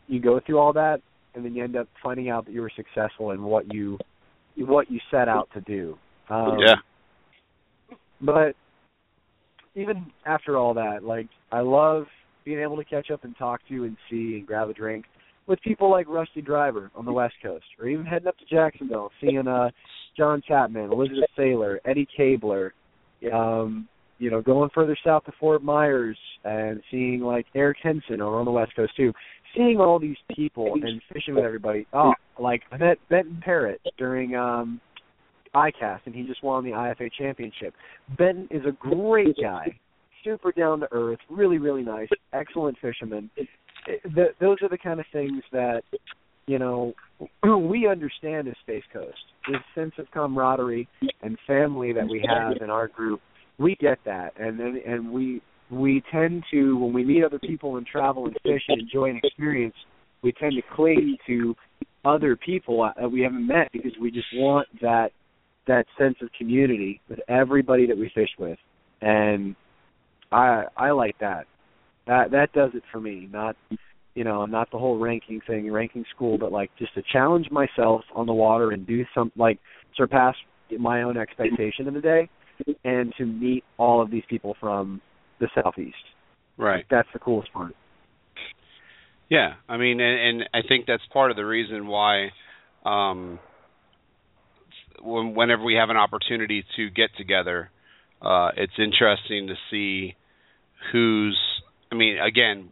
you go through all that and then you end up finding out that you were successful in what you what you set out to do. Um, yeah. But even after all that, like I love being able to catch up and talk to and see and grab a drink with people like Rusty Driver on the West Coast, or even heading up to Jacksonville, seeing uh John Chapman, Elizabeth Saylor, Eddie Cabler, um, you know, going further south to Fort Myers and seeing like Eric Henson over on the West Coast too. Seeing all these people and fishing with everybody. Oh, like I met Benton Parrott during um ICAST and he just won the IFA championship. Benton is a great guy. Super down to earth, really, really nice, excellent fisherman. The, those are the kind of things that you know we understand as Space Coast. This sense of camaraderie and family that we have in our group, we get that, and and, and we we tend to when we meet other people and travel and fish and enjoy an experience, we tend to cling to other people that we haven't met because we just want that that sense of community with everybody that we fish with, and I I like that. That that does it for me. Not you know, not the whole ranking thing, ranking school, but like just to challenge myself on the water and do some like surpass my own expectation of the day and to meet all of these people from the southeast. Right. That's the coolest part. Yeah, I mean, and, and I think that's part of the reason why, um, when, whenever we have an opportunity to get together, uh, it's interesting to see who's. I mean, again,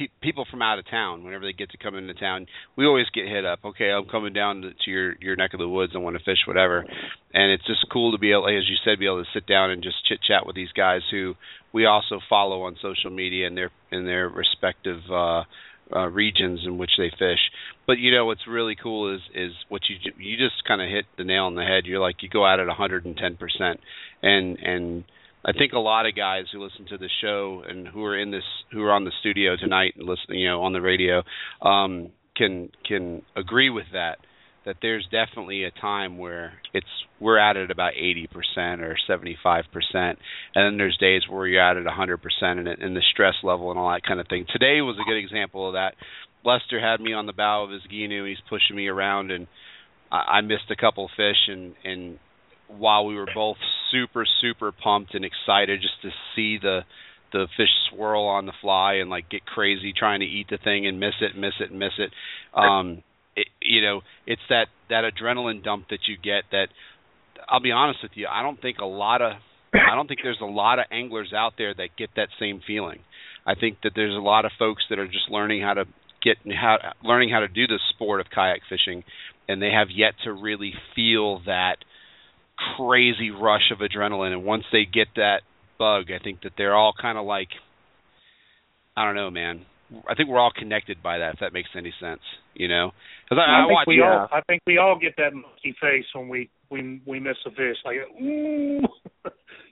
pe- people from out of town, whenever they get to come into town, we always get hit up. Okay, I'm coming down to, to your your neck of the woods. I want to fish, whatever. And it's just cool to be able, as you said, be able to sit down and just chit chat with these guys who we also follow on social media and their in their respective. uh uh, regions in which they fish. But you know what's really cool is is what you you just kind of hit the nail on the head. You're like you go out at 110 percent, and and I think a lot of guys who listen to the show and who are in this who are on the studio tonight and listen, you know, on the radio, um, can can agree with that. That there's definitely a time where it's we're at it about 80% or 75%, and then there's days where you're at it 100% and, and the stress level and all that kind of thing. Today was a good example of that. Lester had me on the bow of his Gheenoe, and he's pushing me around, and I, I missed a couple fish, and and while we were both super super pumped and excited just to see the the fish swirl on the fly and like get crazy trying to eat the thing and miss it miss it miss it. Um it, you know it's that that adrenaline dump that you get that I'll be honest with you I don't think a lot of I don't think there's a lot of anglers out there that get that same feeling. I think that there's a lot of folks that are just learning how to get how learning how to do the sport of kayak fishing and they have yet to really feel that crazy rush of adrenaline. And once they get that bug i think that they're all kind of like i don't know man. I think we're all connected by that if that makes any sense you know? Because I, I, I, think watch we all I think we all get that monkey face when we we we miss a fish. Like ooh.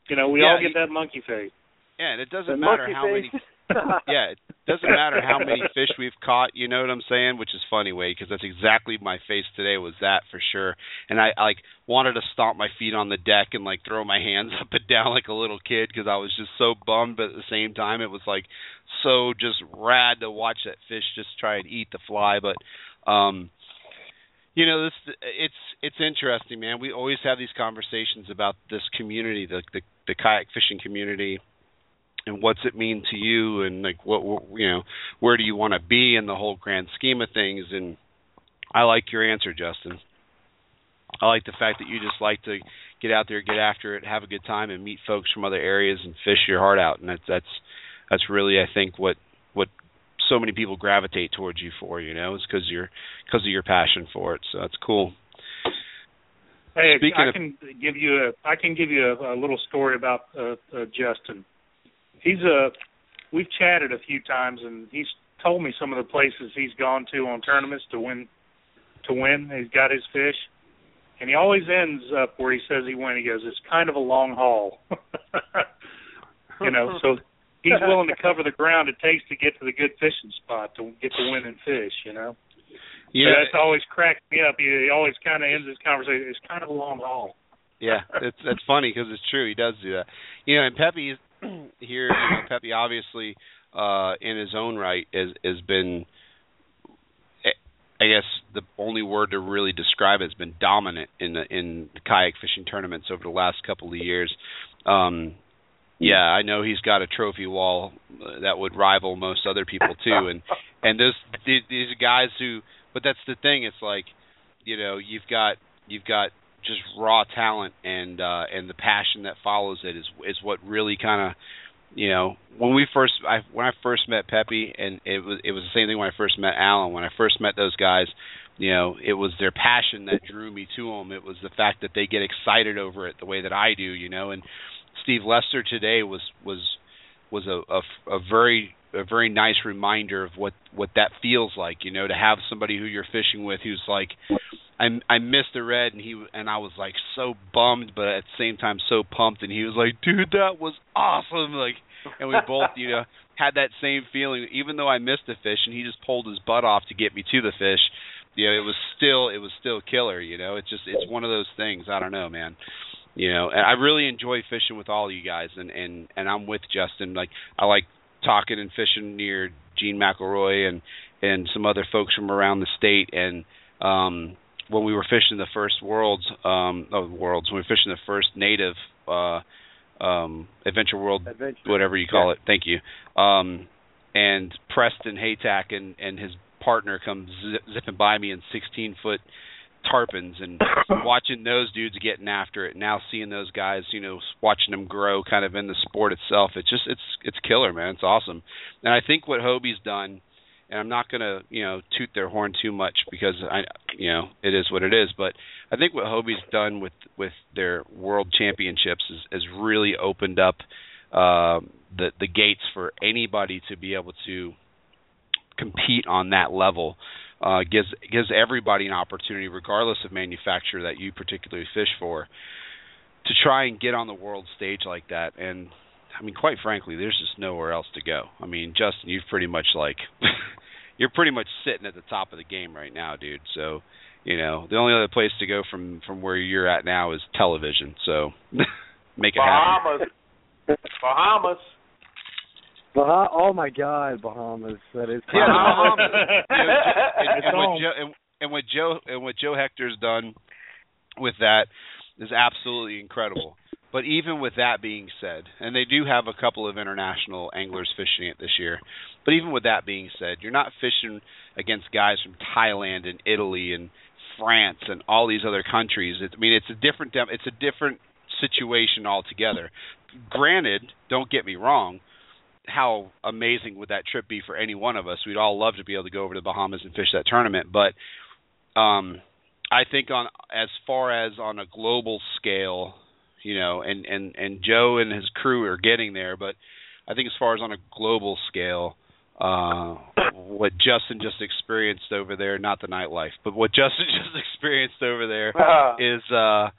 You know we Yeah, all get that monkey face. Yeah and it doesn't The matter how face. many yeah, it doesn't matter how many fish we've caught. You know what I'm saying? Which is funny, way because that's exactly my face today was that for sure. And I, I like wanted to stomp my feet on the deck and like throw my hands up and down like a little kid because I was just so bummed. But at the same time, it was like so just rad to watch that fish just try and eat the fly. But um, you know, this it's it's interesting, man. We always have these conversations about this community, the the, the kayak fishing community and what's it mean to you and like what, you know where do you want to be in the whole grand scheme of things? And i like your answer justin. I like the fact that you just like to get out there get after it have a good time and meet folks from other areas and fish your heart out. And that's that's that's really i think what what so many people gravitate towards you for you know is because you're because of your passion for it. So that's cool. Hey, Speaking I of- can give you a I can give you a, a little story about uh, uh, Justin. He's a we've chatted a few times, and he's told me some of the places he's gone to on tournaments to win to win. He's got his fish, and he always ends up where he says he went. He goes, "It's kind of a long haul," you know. So he's willing to cover the ground it takes to get to the good fishing spot to get the winning fish, you know. yeah So that's always cracked me up. He, he always kind of ends his conversation. It's kind of a long haul. Yeah, it's that's funny because it's true. He does do that. You know, and Pepe here. You know, Pepe obviously, uh, in his own right, has has been. eh, I guess the only word to really describe it has been dominant in the in the kayak fishing tournaments over the last couple of years. Um, yeah, I know he's got a trophy wall uh, that would rival most other people too, and and those these, these guys who. But that's the thing. It's like, you know, you've got you've got just raw talent and uh and the passion that follows it is is what really kind of you know when we first I when I first met Pepe and it was it was the same thing when I first met Alan. When I first met those guys you know it was their passion that drew me to them it was the fact that they get excited over it the way that I do you know and Steve Lester today was was was a a, a very a very nice reminder of what what that feels like you know to have somebody who you're fishing with who's like I I missed the red and he and I was like so bummed but at the same time so pumped and he was like dude that was awesome like and we both you know had that same feeling. Even though I missed the fish and he just pulled his butt off to get me to the fish you know it was still it was still killer you know? It's just it's one of those things. I don't know man. You know and I really enjoy fishing with all you guys and and and I'm with Justin. Like I like talking and fishing near Gene McElroy and and some other folks from around the state. And um when we were fishing the first worlds um oh worlds when we were fishing the first native uh um adventure world Adventure. whatever you call it thank you. Um and Preston Haytack and and his partner comes zip, zipping by me in 16 foot tarpons and watching those dudes getting after it now seeing those guys you know watching them grow kind of in the sport itself it's just it's it's killer man. It's awesome. And i think what hobie's done and i'm not going to you know toot their horn too much because i you know it is what it is but i think what hobie's done with with their world championships is has really opened up uh, the the gates for anybody to be able to compete on that level uh, gives gives everybody an opportunity, regardless of manufacturer that you particularly fish for, to try and get on the world stage like that. And I mean, quite frankly, there's just nowhere else to go. I mean, Justin, you've pretty much like you're pretty much sitting at the top of the game right now, dude. So you know, the only other place to go from from where you're at now is television. So make it happen. Bahamas! Bahamas. Bahamas. Bah- oh my God, Bahamas. That is. Yeah, Bahamas. You know, and, It's and, what. Joe, and, and what Joe and what Joe Hector's done with that is absolutely incredible. But even with that being said, and they do have a couple of international anglers fishing it this year, but even with that being said, you're not fishing against guys from Thailand and Italy and France and all these other countries. It, I mean, it's a different dem- it's a different situation altogether. Granted, don't get me wrong, how amazing would that trip be for any one of us? We'd all love to be able to go over to the Bahamas and fish that tournament, but um I think on as far as on a global scale, you know, and and and Joe and his crew are getting there, but I think as far as on a global scale, uh what Justin just experienced over there, not the nightlife, but what Justin just experienced over there is uh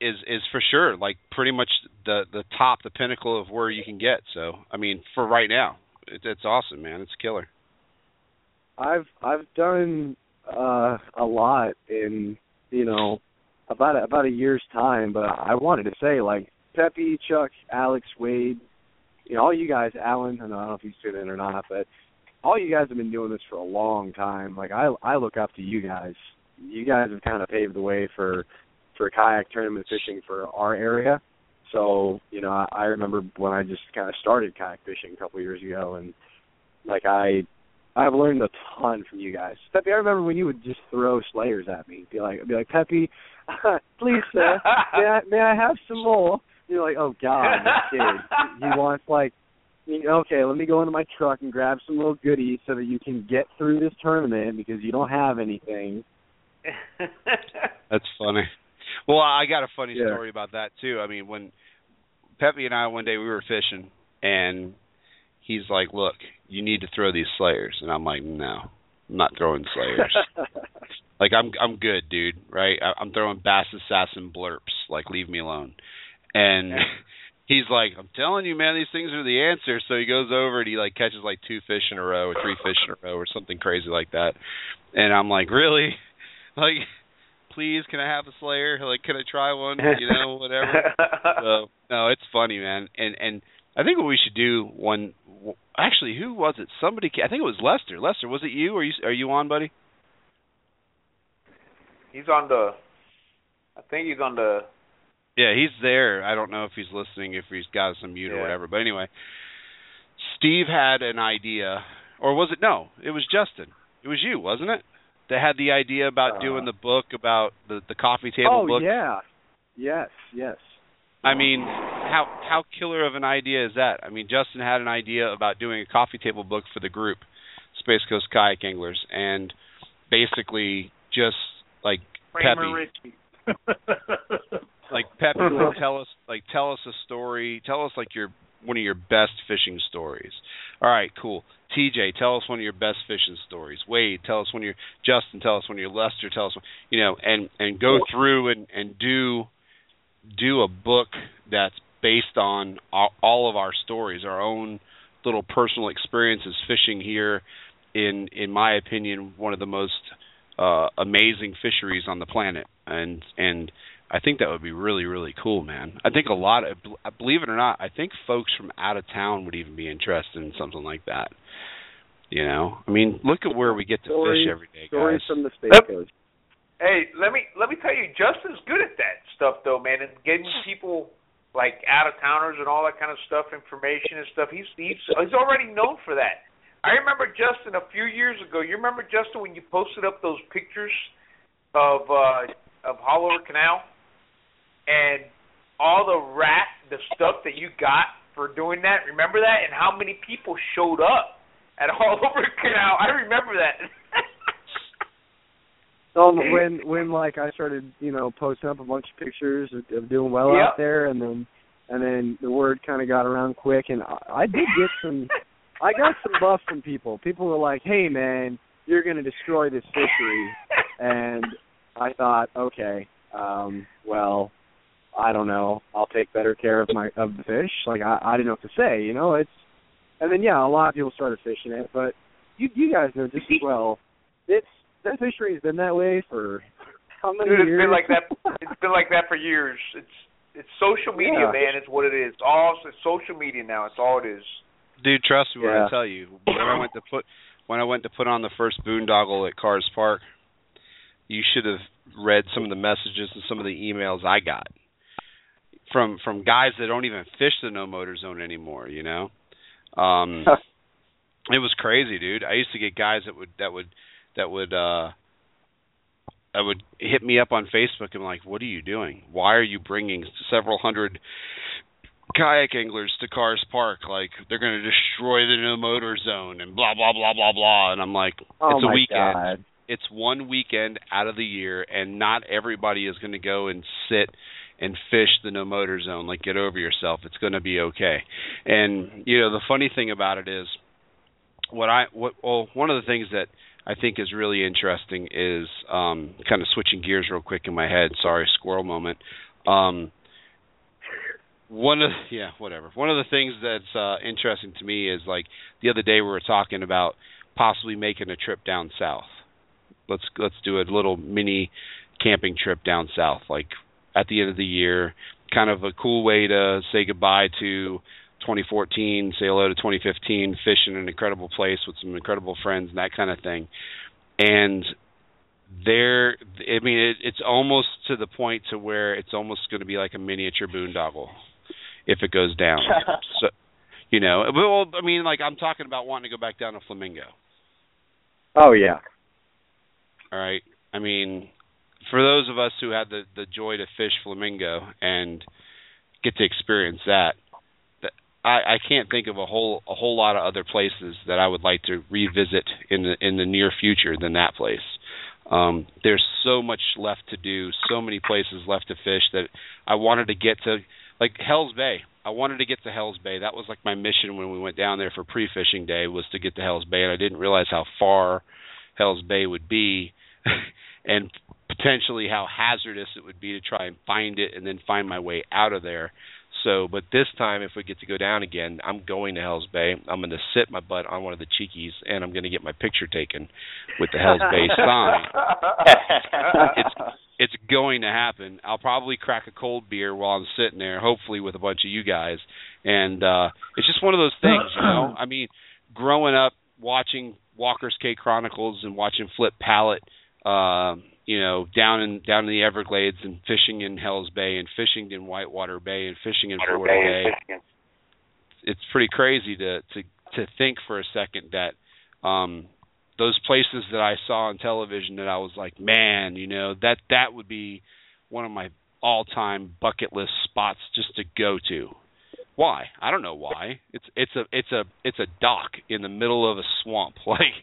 is is for sure like pretty much the the top the pinnacle of where you can get so i mean for right now it, it's awesome man it's killer I've I've done uh a lot in you know about a, about a year's time, but I wanted to say like Pepe, Chuck, Alex, Wade, you know, all you guys, Alan, I don't know if he's tuning in or not, but all you guys have been doing this for a long time. Like I I look up to you guys. You guys have kind of paved the way for for kayak tournament fishing for our area. So, you know, I, I remember when I just kind of started kayak fishing a couple of years ago and like I I've learned a ton from you guys. Peppy, I remember when you would just throw slayers at me. Be like, be like, Peppy, please, sir, may I, may I have some more? You're like, oh God, kid. He wants like, okay, let me go into my truck and grab some little goodies so that you can get through this tournament because you don't have anything. that's funny well i got a funny Yeah. story about that too. I mean when pepe and i one day we were fishing and he's like look you need to throw these slayers. And i'm like no i'm not throwing slayers. Like i'm i'm good dude right? I, i'm throwing bass assassin blurps like leave me alone. And he's like i'm telling you man these things are the answer. So he goes over and he like catches like two fish in a row or three fish in a row or something crazy like that. And i'm like really? Like please can i have a slayer like can i try one you know whatever so no it's funny man and and i think what we should do one actually who was it somebody i think it was lester lester was it you are you are you on buddy he's on the. I think he's on the. Yeah, he's there. I don't know if he's listening, if he's got us on mute or whatever. But anyway, Steve had an idea, or was it no? It was Justin. It was you, wasn't it? That had the idea about Uh, doing the book about the the coffee table oh book. yeah, yes, yes. I mean, how how killer of an idea is that? I mean, Justin had an idea about doing a coffee table book for the group, Space Coast Kayak Anglers, and basically just like Kramer Pepe, like Pepe would tell us like tell us a story tell us like your one of your best fishing stories all right cool. Tj tell us one of your best fishing stories. Wade tell us one of your justin tell us one of your lester tell us one, you know and and go through and and do do a book that's based on all, all of our stories our own little personal experiences fishing here. In in my opinion one of the most uh amazing fisheries on the planet. And and I think that would be really really cool, man. I think a lot of believe it or not, I think folks from out of town would even be interested in something like that. You know, I mean, look at where we get to stories, fish every day, Stories guys. from the Space Yep. Coast. Hey, let me let me tell you, Justin's good at that stuff though, man, and getting people like out of towners and all that kind of stuff, information and stuff. He's he's he's already known for that. I remember Justin a few years ago. You remember Justin when you posted up those pictures of uh of Hollower Canal and all the rat the stuff that you got for doing that. Remember that? And how many people showed up at Hollower Canal? I remember that. So when when like I started, you know, posting up a bunch of pictures of, of doing well Yep. out there, and then and then the word kind of got around quick, and I, I did get some, I got some buff from people. People were like, "Hey, man, you're going to destroy this fishery," and I thought, okay, um, well, I don't know, I'll take better care of my of the fish. Like I, I didn't know what to say, you know. It's and then yeah, a lot of people started fishing it, but you you guys know just as well. It's that fishery has been that way for how many Dude, it's years? been like that. It's been like that for years. It's it's social media, Yeah. man. It's what it is. It's All it's social media now. It's all it is. Dude, trust me when Yeah. I tell you. When I went to put when I went to put on the first boondoggle at Kars Park, you should have read some of the messages and some of the emails I got from from guys that don't even fish the no motor zone anymore. You know, um, it was crazy, dude. I used to get guys that would that would that would uh that would hit me up on Facebook and like, "What are you doing? Why are you bringing several hundred kayak anglers to Kars Park? Like they're going to destroy the no motor zone and blah blah blah blah blah." And I'm like, oh "It's a weekend. God. It's one weekend out of the year, and not everybody is going to go and sit." And fish the no motor zone. Like, get over yourself. It's going to be okay. And you know, the funny thing about it is, what I what well one of the things that I think is really interesting is um kind of switching gears real quick in my head. Sorry, squirrel moment. Um one of yeah, whatever. One of the things that's uh interesting to me is like the other day we were talking about possibly making a trip down south. Let's let's do a little mini camping trip down south like at the end of the year, kind of a cool way to say goodbye to 2014, say hello to 2015, fish in an incredible place with some incredible friends and that kind of thing. And there, I mean, it, it's almost to the point to where it's almost going to be like a miniature boondoggle if it goes down. so, you know, well, I mean, like I'm talking about wanting to go back down to Flamingo. Oh yeah. All right. I mean, for those of us who had the the joy to fish flamingo and get to experience that, that I, I can't think of a whole a whole lot of other places that I would like to revisit in the in the near future than that place. Um, there's so much left to do, so many places left to fish that I wanted to get to, like Hell's Bay. I wanted to get to Hell's Bay. That was like my mission when we went down there for pre-fishing day was to get to Hell's Bay, and I didn't realize how far Hell's Bay would be, and potentially how hazardous it would be to try and find it and then find my way out of there. So, but this time, if we get to go down again, I'm going to Hell's Bay. I'm going to sit my butt on one of the chickees, and I'm going to get my picture taken with the Hell's Bay sign. It's it's going to happen. I'll probably crack a cold beer while I'm sitting there, hopefully with a bunch of you guys. And uh it's just one of those things, you know. I mean, growing up watching Walker's Cay Chronicles and watching Flip Pallot um you know, down in down in the Everglades and fishing in Hell's Bay and fishing in Whitewater Bay and fishing in Florida Bay. It's pretty crazy to to to think for a second that um those places that I saw on television that I was like, man, you know, that that would be one of my all-time bucket list spots just to go to. Why? I don't know why. It's it's a it's a it's a dock in the middle of a swamp. Like,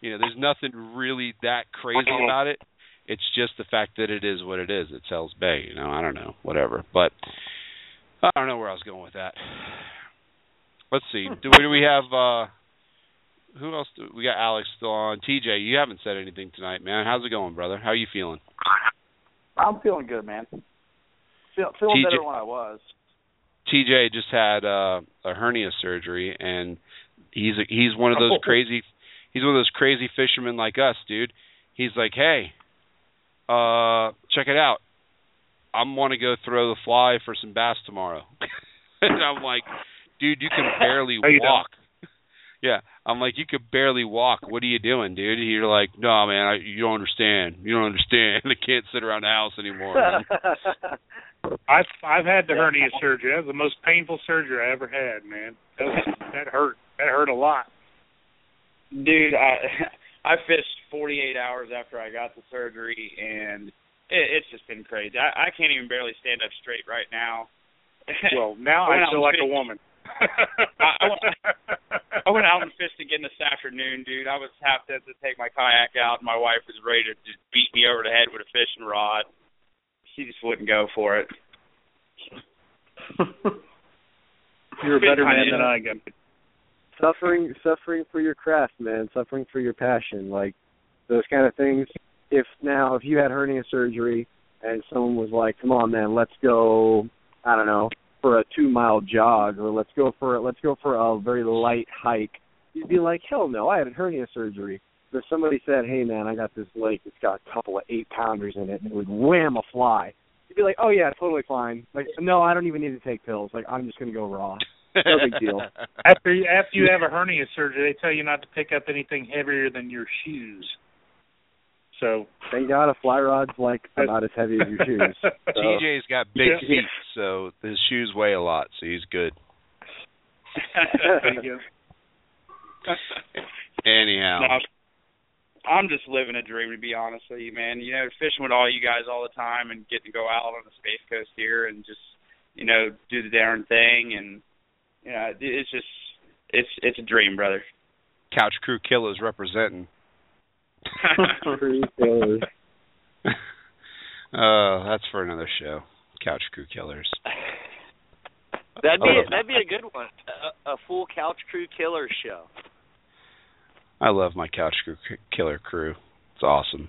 you know, there's nothing really that crazy about it. It's just the fact that it is what it is. It's Hell's Bay, you know. I don't know, whatever. But I don't know where I was going with that. Let's see. Do, do we have uh who else? Do, we got Alex still on. TJ, you haven't said anything tonight, man. How's it going, brother? How are you feeling? I'm feeling good, man. Feel, feeling TJ better than I was. TJ just had uh, a hernia surgery, and he's a, he's one of those crazy he's one of those crazy fishermen like us, dude. He's like, hey, uh, check it out. I'm want to go throw the fly for some bass tomorrow. and I'm like, dude, you can barely No, you don't. walk. Yeah, I'm like, you could barely walk. What are you doing, dude? You're like, no, man, I, you don't understand. You don't understand. I can't sit around the house anymore. I've I've had the hernia surgery. That was the most painful surgery I ever had, man. That was, that hurt. That hurt a lot. Dude, I I fished 48 hours after I got the surgery, and it, it's just been crazy. I, I can't even barely stand up straight right now. Well, now I I feel was like a woman. I, I, went, I went out and fished again this afternoon, dude. I was half tempted to take my kayak out, and my wife was ready to just beat me over the head with a fishing rod. She just wouldn't go for it. You're a better man than I am. Suffering suffering for your craft, man, suffering for your passion, like those kind of things. If now if you had hernia surgery and someone was like, "Come on, man, let's go," I don't know, for a two mile jog, or let's go for let's go for a very light hike, you'd be like, "Hell no, I had hernia surgery." But somebody said, "Hey, man, I got this lake. It's got a couple of eight pounders in it, and it would wham a fly," you'd be like, "Oh yeah, totally fine." Like, no, I don't even need to take pills. Like, I'm just gonna go raw. No big deal. After you, after you have a hernia surgery, they tell you not to pick up anything heavier than your shoes. So Thank God a fly rod's like about as heavy as your shoes. So, TJ's got big Yeah. feet, so his shoes weigh a lot, so he's good. there you go. Anyhow, No, I'm just living a dream to be honest with you, man. You know, fishing with all you guys all the time and getting to go out on the space coast here and just, you know, do the darn thing and you know, it's just it's it's a dream, brother. Couch Crew Killers representing. True killers. Uh, that's for another show. Couch Crew Killers. That'd be Oh. that'd be a good one. A, a full couch crew killer show. I love my Couch Crew Killer crew. It's awesome.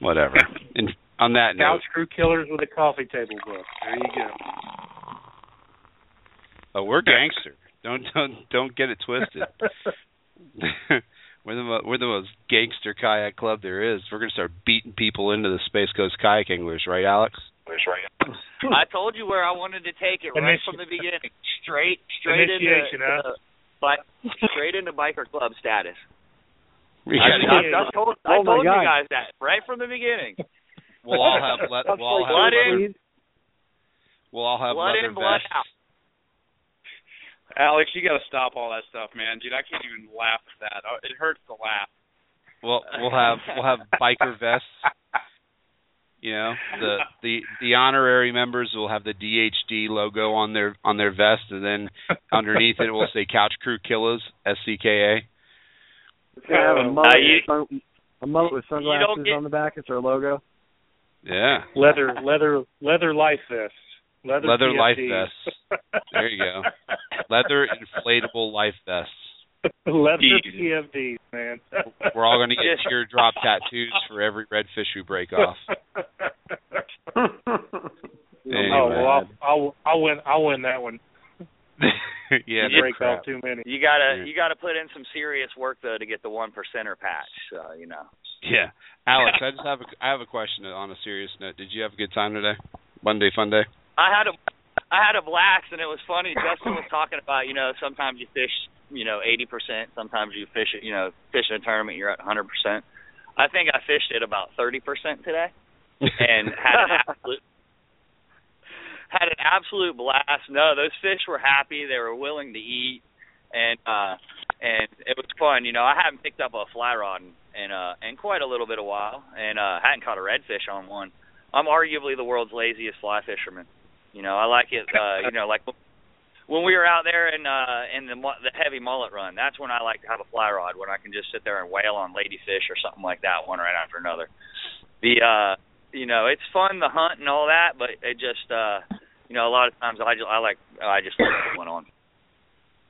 Whatever. And on that note, Couch crew killers with a coffee table book. There you go. Oh, we're gangster. Don't don't don't get it twisted. we're the mo- we're the most gangster kayak club there is. We're gonna start beating people into the Space Coast kayak anglers, right, Alex? Right. I told you where I wanted to take it right Initi- from the beginning. Straight straight Initiation, into huh? uh, bi- straight into biker club status. We I, gotta I, I told, I Oh told you God. guys that right from the beginning. We'll all have le- we'll all have Blood have in, we'll all have blood leather in, blood out. Alex, you got to stop all that stuff, man. Dude, I can't even laugh at that. Uh, It hurts to laugh. We'll we'll have we'll have biker vests. You know, the the the honorary members will have the DHD logo on their on their vest, and then underneath it will say Couch Crew Killers S C K A. It's gonna have a Uh, you- with sun, a mullet with sunglasses get- on the back. It's our logo. Yeah, Leather leather leather life vests. Leather, Leather life vests. There you go. leather inflatable life vests. leather Jesus. TFDs, man. We're all going to get teardrop tattoos for every redfish we break off. Anyway. Oh well, I'll, I'll I'll win. I'll win that one. yeah, You break crap. off too many. You gotta Yeah. you gotta put in some serious work though to get the one percenter patch. So you know. Yeah, Alex, I just have a I have a question on a serious note. Did you have a good time today? Monday fun day. I had a I had a blast and it was funny. Justin was talking about you know sometimes you fish you know eighty percent, sometimes you fish it you know fish in a tournament you're at hundred percent. I think I fished at about thirty percent today and had an absolute had an absolute blast. No, those fish were happy. They were willing to eat, and uh, and it was fun. You know, I haven't picked up a fly rod in, in uh in quite a little bit of while, and uh, hadn't caught a redfish on one. I'm arguably the world's laziest fly fisherman. You know, I like it. Uh, you know, like when we were out there in uh in the the heavy mullet run, that's when I like to have a fly rod when I can just sit there and wail on ladyfish or something like that, one right after another. The uh, you know, it's fun the hunt and all that, but it just uh, you know, a lot of times I just I like I just let it went on.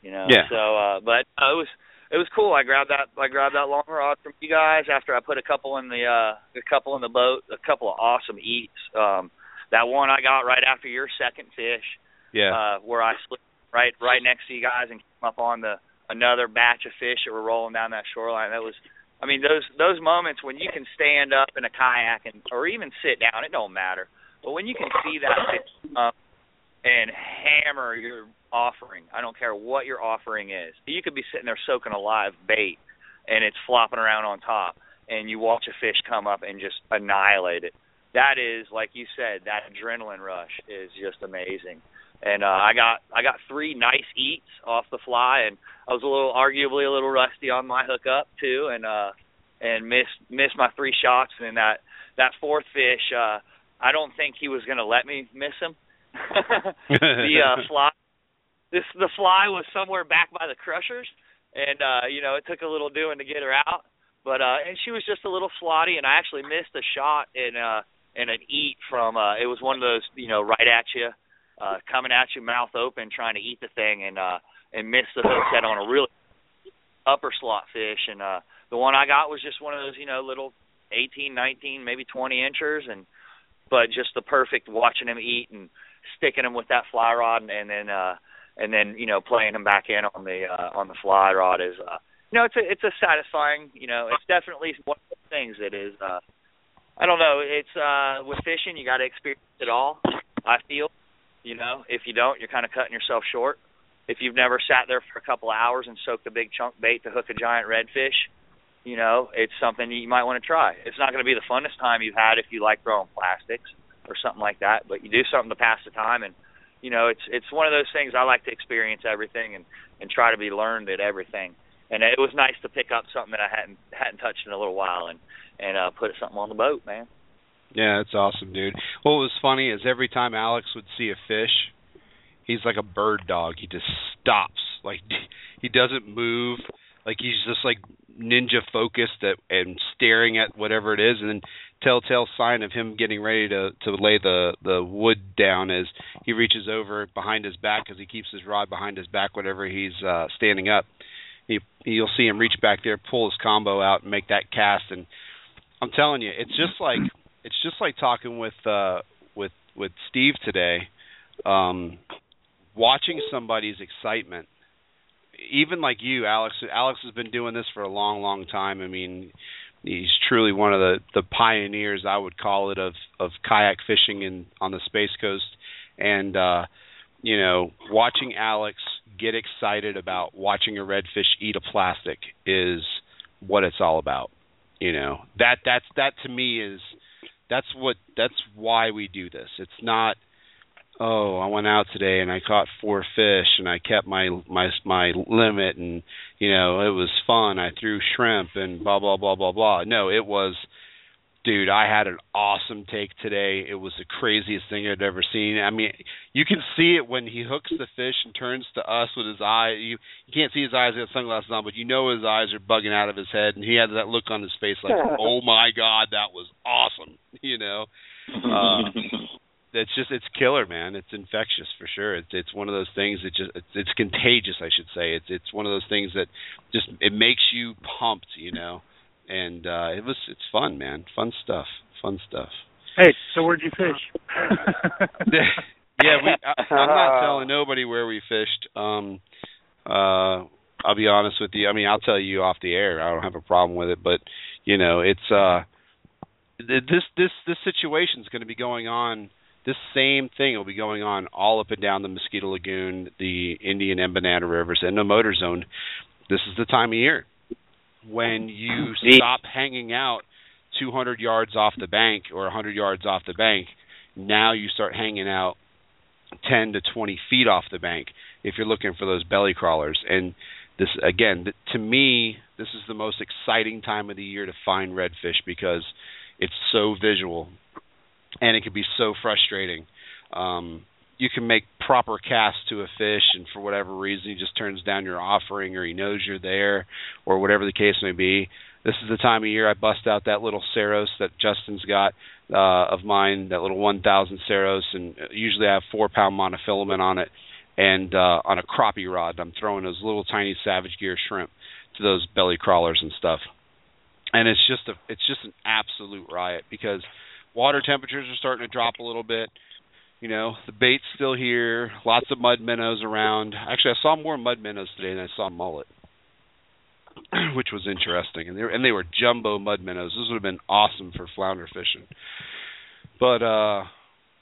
You know, Yeah. so uh, but uh, it was it was cool. I grabbed that I grabbed that long rod from you guys after I put a couple in the uh a couple in the boat, a couple of awesome eats. Um that one I got right after your second fish, Yeah. uh where I slipped right right next to you guys and came up on the another batch of fish that were rolling down that shoreline. That was I mean those those moments when you can stand up in a kayak and or even sit down, it don't matter. But when you can see that fish up and hammer your offering, I don't care what your offering is. You could be sitting there soaking a live bait and it's flopping around on top and you watch a fish come up and just annihilate it. That is like you said, that adrenaline rush is just amazing. And uh I got I got three nice eats off the fly and I was a little arguably a little rusty on my hookup too and uh and missed missed my three shots and then that that fourth fish uh I don't think he was going to let me miss him. the uh fly this the fly was somewhere back by the crushers and uh you know it took a little doing to get her out but uh and she was just a little slotty and I actually missed a shot and uh and an eat from uh it was one of those you know right at you uh coming at you mouth open trying to eat the thing and uh and missed the hook set on a really upper slot fish and uh the one I got was just one of those you know little 18 19 maybe 20 inchers and but just the perfect watching him eat and sticking him with that fly rod and, and then uh and then you know playing him back in on the uh, on the fly rod is uh you know it's a it's a satisfying you know it's definitely one of the things that is uh I don't know. It's uh with fishing you got to experience it all I feel. You know if you don't you're kind of cutting yourself short. If you've never sat there for a couple hours and soaked a big chunk bait to hook a giant redfish you know it's something you might want to try. It's not going to be the funnest time you've had if you like throwing plastics or something like that but you do something to pass the time and you know it's it's one of those things I like to experience everything and and try to be learned at everything. And it was nice to pick up something that I hadn't hadn't touched in a little while and and uh put something on the boat, man. Yeah, it's awesome, dude. What was funny is every time Alex would see a fish, he's like a bird dog. He just stops. Like he doesn't move. Like he's just like ninja focused at, and staring at whatever it is and then telltale sign of him getting ready to to lay the the wood down is he reaches over behind his back because he keeps his rod behind his back whenever he's uh standing up he you'll see him reach back there pull his combo out and make that cast and i'm telling you it's just like it's just like talking with uh with with steve today um watching somebody's excitement. Even like you alex alex has been doing this for a long long time. I mean he's truly one of the the pioneers I would call it of of kayak fishing in on the space coast. And uh you know watching Alex get excited about watching a redfish eat a plastic is what it's all about you know that that's that to me is that's what that's why we do this it's not oh, I went out today and I caught four fish and I kept my my my limit and you know it was fun. I threw shrimp and blah blah blah blah blah. No, it was, dude. I had an awesome take today. It was the craziest thing I'd ever seen. I mean, you can see it when he hooks the fish and turns to us with his eye. You you can't see his eyes; he has sunglasses on, but you know his eyes are bugging out of his head, and he had that look on his face like, "Oh my god, that was awesome!" You know. Uh, it's just it's killer, man. It's infectious for sure. It's it's one of those things that just it's, it's contagious, I should say. It's it's one of those things that just it makes you pumped, you know. And uh it was it's fun, man. Fun stuff. Fun stuff. Hey, so where'd you fish? yeah, we I, I'm not telling nobody where we fished. Um uh I'll be honest with you. I mean, I'll tell you off the air. I don't have a problem with it, but you know, it's uh this this this situation is going to be going on this same thing will be going on all up and down the Mosquito Lagoon, the Indian and Banana Rivers, and the Motor Zone. This is the time of year when you stop hanging out 200 yards off the bank or 100 yards off the bank. Now you start hanging out 10 to 20 feet off the bank if you're looking for those belly crawlers. And this again, to me, this is the most exciting time of the year to find redfish because it's so visual and it can be so frustrating. Um, you can make proper casts to a fish, and for whatever reason, he just turns down your offering, or he knows you're there, or whatever the case may be. This is the time of year I bust out that little Saros that Justin's got uh, of mine, that little 1,000 Saros, and usually I have four pound monofilament on it, and uh, on a crappie rod, I'm throwing those little tiny Savage Gear shrimp to those belly crawlers and stuff, and it's just a, it's just an absolute riot because water temperatures are starting to drop a little bit. You know, the bait's still here. Lots of mud minnows around. Actually, I saw more mud minnows today than I saw mullet. which was interesting. And they were, and they were jumbo mud minnows. Those would have been awesome for flounder fishing. But uh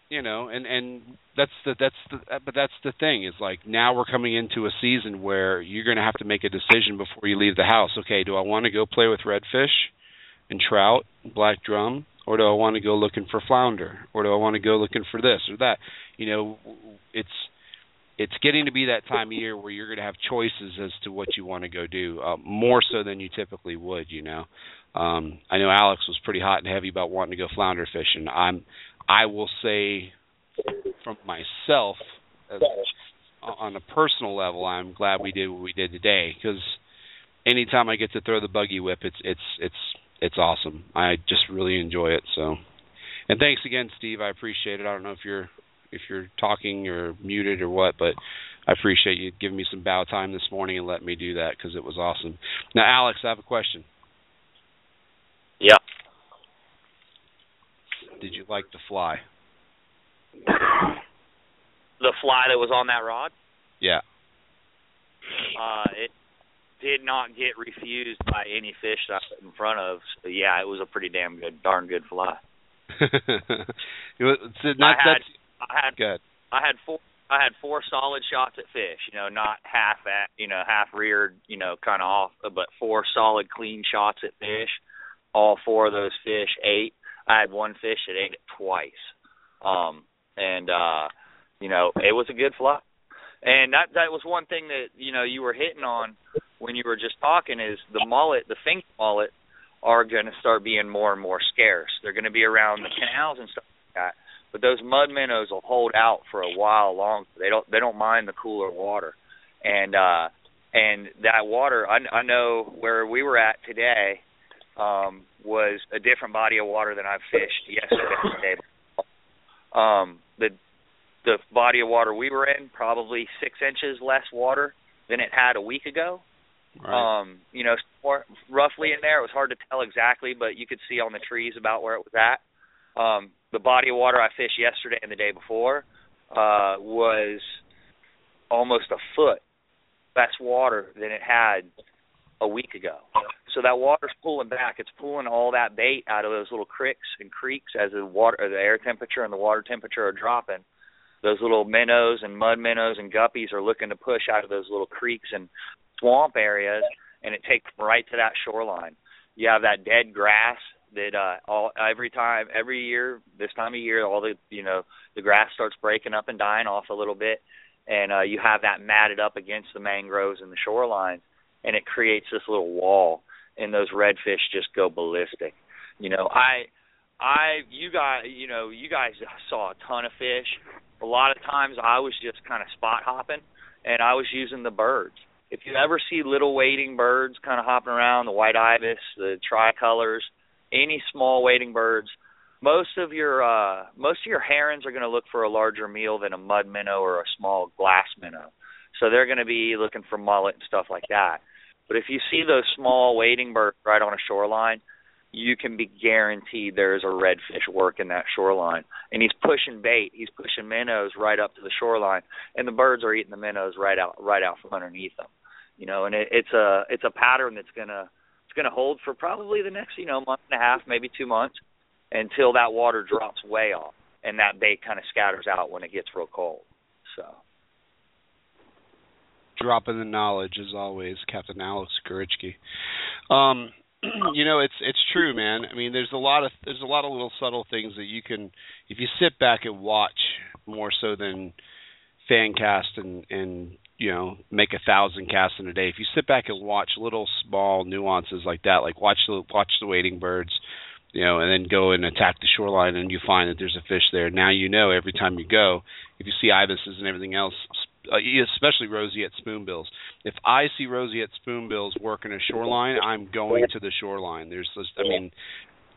you know, and and that's the that's the but that's the thing is like now we're coming into a season where you're going to have to make a decision before you leave the house. Okay, do I want to go play with redfish and trout, black drum, or do I want to go looking for flounder, or do I want to go looking for this or that? You know, it's it's getting to be that time of year where you're going to have choices as to what you want to go do, uh, more so than you typically would. You know, um, I know Alex was pretty hot and heavy about wanting to go flounder fishing. I'm I will say from myself, as, on a personal level, I'm glad we did what we did today because anytime I get to throw the buggy whip, it's it's it's it's awesome. I just really enjoy it. So, and thanks again, Steve. I appreciate it. I don't know if you're if you're talking or muted or what, but I appreciate you giving me some bow time this morning and letting me do that because it was awesome. Now, Alex, I have a question. Yeah. Did you like the fly? The fly that was on that rod? Yeah. Uh it did not get refused by any fish that I put in front of. So yeah, it was a pretty damn good darn good fly. it's not, I had I had good. I had four I had four solid shots at fish, you know, not half at, you know, half reared, you know, kind of off, but four solid clean shots at fish. All four of those fish ate. I had one fish that ate it twice. Um and uh you know, it was a good fly. And that that was one thing that, you know, you were hitting on when you were just talking is the mullet, the fink mullet are going to start being more and more scarce. They're going to be around the canals and stuff like that but those mud minnows will hold out for a while long. They don't they don't mind the cooler water, and uh, and that water I, I know where we were at today um, was a different body of water than I've fished yesterday. um, the the body of water we were in probably six inches less water than it had a week ago. Right. Um, you know, roughly in there. It was hard to tell exactly, but you could see on the trees about where it was at. Um, the body of water I fished yesterday and the day before uh, was almost a foot less water than it had a week ago. So that water's pulling back. It's pulling all that bait out of those little creeks and creeks as the water, or the air temperature and the water temperature are dropping. Those little minnows and mud minnows and guppies are looking to push out of those little creeks and swamp areas, and it takes them right to that shoreline. You have that dead grass that uh all every time every year this time of year all the you know the grass starts breaking up and dying off a little bit. And uh you have that matted up against the mangroves and the shorelines and it creates this little wall and those redfish just go ballistic. You know i i you guys you know you guys saw a ton of fish a lot of times i was just kind of spot hopping and i was using the birds if you ever see little wading birds kind of hopping around the white ibis the tricolors any small wading birds. Most of your uh most of your herons are going to look for a larger meal than a mud minnow or a small glass minnow. So they're going to be looking for mullet and stuff like that. But if you see those small wading birds right on a shoreline, you can be guaranteed there is a redfish working that shoreline. And he's pushing bait, he's pushing minnows right up to the shoreline, and the birds are eating the minnows right out right out from underneath them. You know, and it, it's a it's a pattern that's gonna it's to hold for probably the next, you know, month and a half, maybe two months, until that water drops way off and that bait kind of scatters out when it gets real cold. So. Dropping the knowledge as always, Captain Alex Gorichki. Um, you know, it's it's true, man. I mean, there's a lot of there's a lot of little subtle things that you can, if you sit back and watch more so than fan cast and and you know make a thousand casts in a day if you sit back and watch little small nuances like that like watch the watch the wading birds you know and then go and attack the shoreline and you find that there's a fish there now you know every time you go if you see ibises and everything else uh, especially roseate spoonbills. If i see roseate spoonbills working a shoreline i'm going to the shoreline. There's this, i mean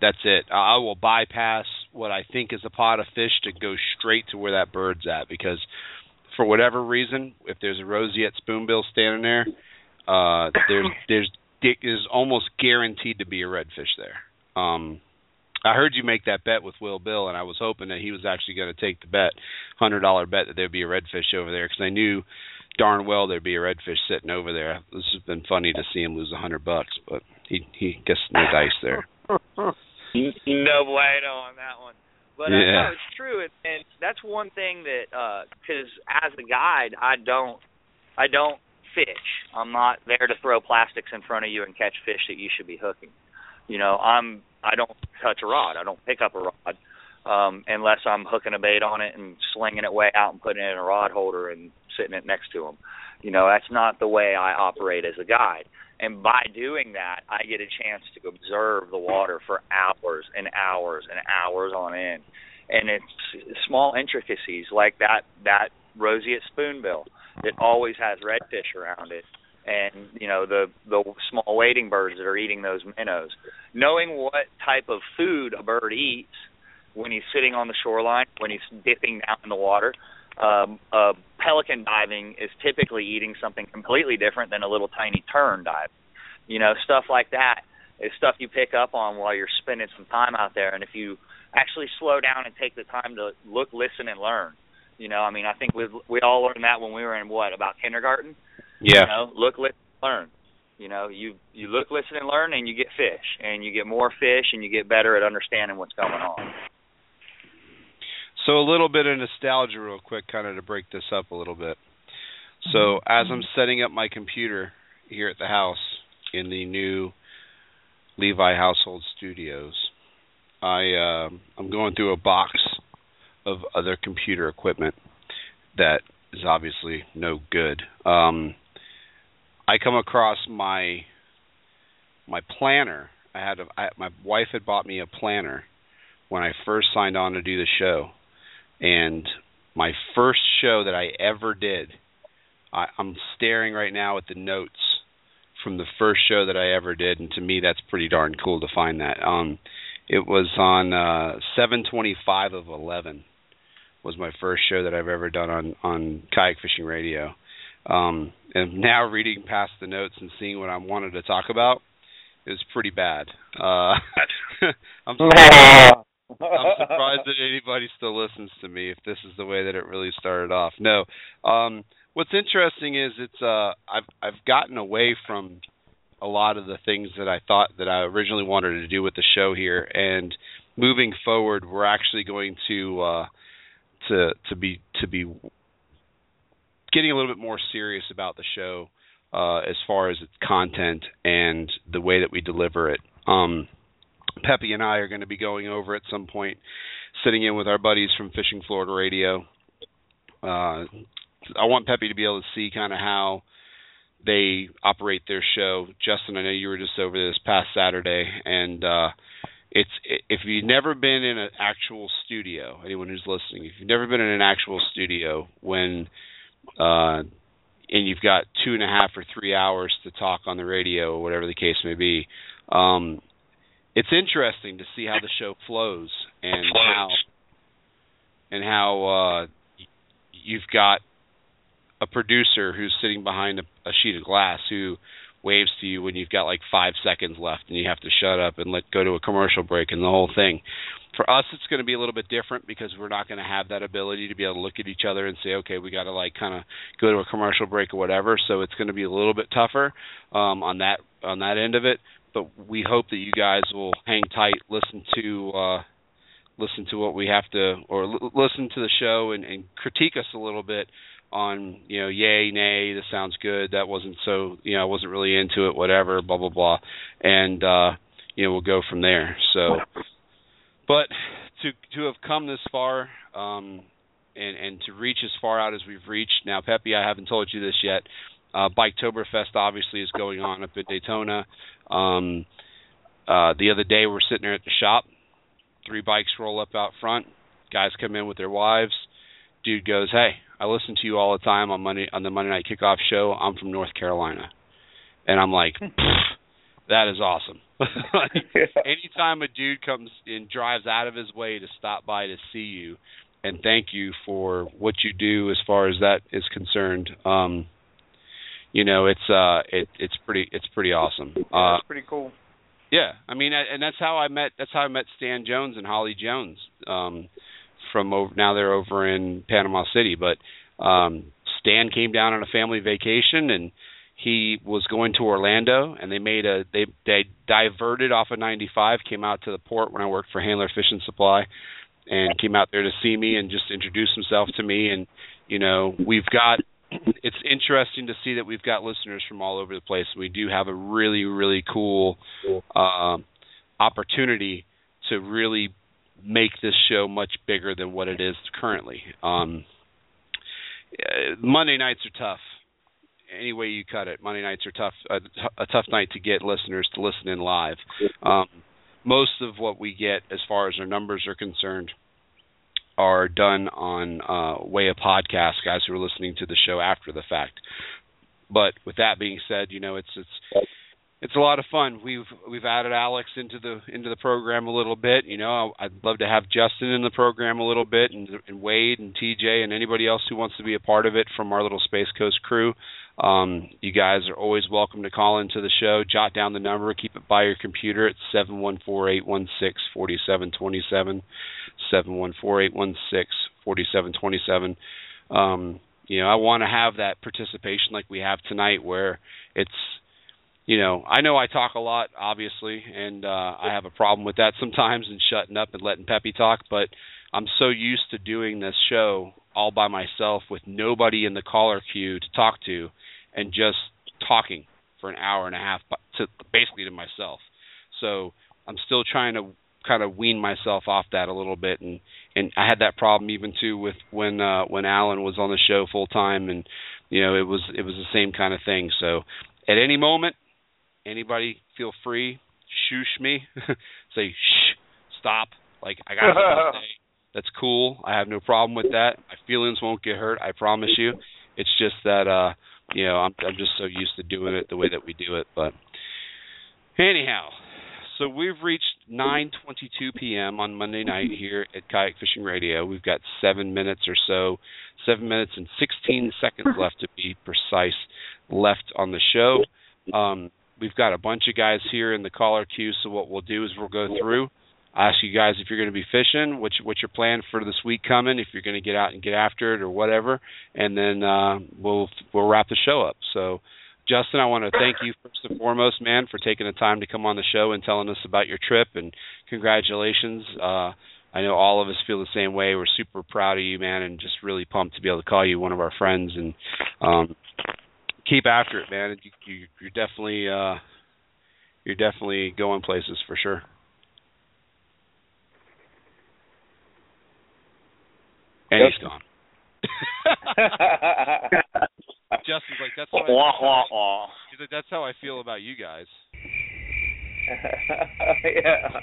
that's it. I will bypass what i think is a pot of fish to go straight to where that bird's at because for whatever reason, if there's a roseate spoonbill standing there, uh, there's there's is almost guaranteed to be a redfish there. Um, I heard you make that bet with Will Bill, and I was hoping that he was actually going to take the bet, hundred dollar bet that there'd be a redfish over there, because I knew darn well there'd be a redfish sitting over there. This has been funny to see him lose a hundred bucks, but he he gets no dice there. no bueno on that one. But uh, Yeah. no, it's true, and, and that's one thing that because as a guide, I don't I don't fish. I'm not there to throw plastics in front of you and catch fish that you should be hooking. You know, I'm I don't touch a rod. I don't pick up a rod um, unless I'm hooking a bait on it and slinging it way out and putting it in a rod holder and sitting it next to them. You know, that's not the way I operate as a guide. And by doing that, I get a chance to observe the water for hours and hours and hours on end. And it's small intricacies like that that roseate spoonbill that always has redfish around it and you know the the small wading birds that are eating those minnows. Knowing what type of food a bird eats when he's sitting on the shoreline, when he's dipping down in the water, um, uh, pelican diving is typically eating something completely different than a little tiny tern dive. You know, stuff like that is stuff you pick up on while you're spending some time out there. And if you actually slow down and take the time to look, listen, and learn, you know, I mean, I think we we all learned that when we were in what about kindergarten. Yeah. You know, look, listen, learn. You know, you you look, listen, and learn, and you get fish, and you get more fish, and you get better at understanding what's going on. So a little bit of nostalgia, real quick, kind of to break this up a little bit. So as I'm setting up my computer here at the house in the new Levi Household Studios, I uh, I'm going through a box of other computer equipment that is obviously no good. Um, I come across my my planner. I had a, I, my wife had bought me a planner when I first signed on to do the show, and my first show that I ever did. I, I'm staring right now at the notes from the first show that I ever did, and to me that's pretty darn cool to find that. Um, it was on uh, 725 of 11 was my first show that I've ever done on on kayak fishing radio. Um, and now reading past the notes and seeing what I wanted to talk about is pretty bad. Uh, I'm surprised, I'm surprised that anybody still listens to me if this is the way that it really started off. No. Um, what's interesting is it's uh I've I've gotten away from a lot of the things that I thought that I originally wanted to do with the show here and moving forward we're actually going to uh to to be to be getting a little bit more serious about the show uh, as far as its content and the way that we deliver it. Um, Peppy and I are going to be going over at some point, sitting in with our buddies from Fishing Florida Radio. Uh, I want Peppy to be able to see kind of how they operate their show. Justin, I know you were just over this past Saturday, and uh, it's if you've never been in an actual studio, anyone who's listening, if you've never been in an actual studio when uh and you've got two and a half or three hours to talk on the radio or whatever the case may be, um it's interesting to see how the show flows and how and how uh you've got a producer who's sitting behind a, a sheet of glass who waves to you when you've got like five seconds left and you have to shut up and let go to a commercial break and the whole thing. For us, it's going to be a little bit different because we're not going to have that ability to be able to look at each other and say, okay, we got to like kind of go to a commercial break or whatever. So it's going to be a little bit tougher um, on that on that end of it. But we hope that you guys will hang tight, listen to uh, listen to what we have to, or l- listen to the show and, and critique us a little bit on you know yay nay this sounds good that wasn't so you know I wasn't really into it whatever blah blah blah and uh you know we'll go from there so but to to have come this far um and and to reach as far out as we've reached now Peppy I haven't told you this yet uh Biketoberfest obviously is going on up at Daytona um uh the other day we're sitting there at the shop three bikes roll up out front guys come in with their wives dude goes hey I listen to you all the time on Monday on the Monday Night Kickoff show. I'm from North Carolina, and I'm like, that is awesome. like, anytime a dude comes and drives out of his way to stop by to see you and thank you for what you do as far as that is concerned, um, you know, it's uh, it it's pretty it's pretty awesome. Uh, That's pretty cool. yeah, I mean, I- and that's how I met. That's how I met Stan Jones and Holly Jones. Um, from over now they're over in Panama City, but um, Stan came down on a family vacation and he was going to Orlando and they made a they they diverted off of 95 came out to the port when I worked for Handler Fishing Supply and came out there to see me and just introduce himself to me. And you know we've got it's interesting to see that we've got listeners from all over the place. We do have a really really cool uh, opportunity to really make this show much bigger than what it is currently. Um uh, Monday nights are tough any way you cut it. Monday nights are tough, uh, a tough night to get listeners to listen in live. Um, most of what we get, as far as our numbers are concerned, are done on uh, way of podcast guys who are listening to the show after the fact. But with that being said, you know it's it's it's a lot of fun. We've we've added Alex into the into the program a little bit. You know, I'd love to have Justin in the program a little bit, and, and Wade and TJ and anybody else who wants to be a part of it from our little Space Coast crew. Um, you guys are always welcome to call into the show. Jot down the number. Keep it by your computer. It's seven one four eight one six forty seven twenty seven. Seven one four eight one six forty seven twenty seven. Um, you know, I want to have that participation like we have tonight, where it's you know, I know I talk a lot, obviously, and uh, I have a problem with that sometimes and shutting up and letting Peppy talk. But I'm so used to doing this show all by myself with nobody in the caller queue to talk to, and just talking for an hour and a half to basically to myself. So I'm still trying to kind of wean myself off that a little bit and and I had that problem even too with when uh when Alan was on the show full time and you know it was it was the same kind of thing. So at any moment anybody feel free shoosh me say shh stop. Like I got to say. That's cool. I have no problem with that. My feelings won't get hurt I promise you. It's just that uh you know I'm I'm just so used to doing it the way that we do it but anyhow so we've reached 9:22 p.m. on Monday night here at Kayak Fishing Radio. We've got 7 minutes or so, 7 minutes and 16 seconds left to be precise left on the show. Um, we've got a bunch of guys here in the caller queue, so what we'll do is we'll go through ask you guys if you're going to be fishing, what's what's your plan for this week coming, if you're going to get out and get after it or whatever, and then uh, we'll we'll wrap the show up. So, Justin, I want to thank you first and foremost, man, for taking the time to come on the show and telling us about your trip, and congratulations. Uh, I know all of us feel the same way. We're super proud of you, man, and just really pumped to be able to call you one of our friends. And um, keep after it, man. You, you, you're definitely uh, you're definitely going places for sure. And he's gone. Justin's like, that's how I, he's like, that's how I feel about you guys. yeah.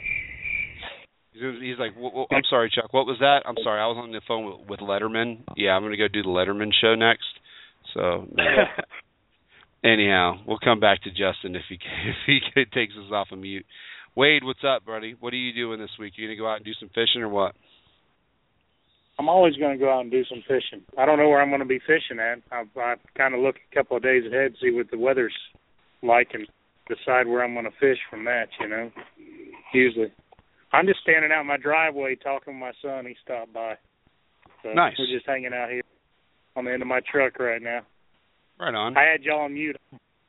He's, like, well, well, I'm sorry, Chuck. What was that? I'm sorry. I was on the phone with, with Letterman. Yeah, I'm gonna go do the Letterman show next. So, no. anyhow, we'll come back to Justin if he if he takes us off of mute. Wade, what's up, buddy? What are you doing this week? You gonna go out and do some fishing or what? I'm always going to go out and do some fishing. I don't know where I'm going to be fishing at. I, I kind of look a couple of days ahead, see what the weather's like, and decide where I'm going to fish from that. You know, usually. I'm just standing out in my driveway talking with my son. He stopped by. So nice. We're just hanging out here on the end of my truck right now. Right on. I had y'all on mute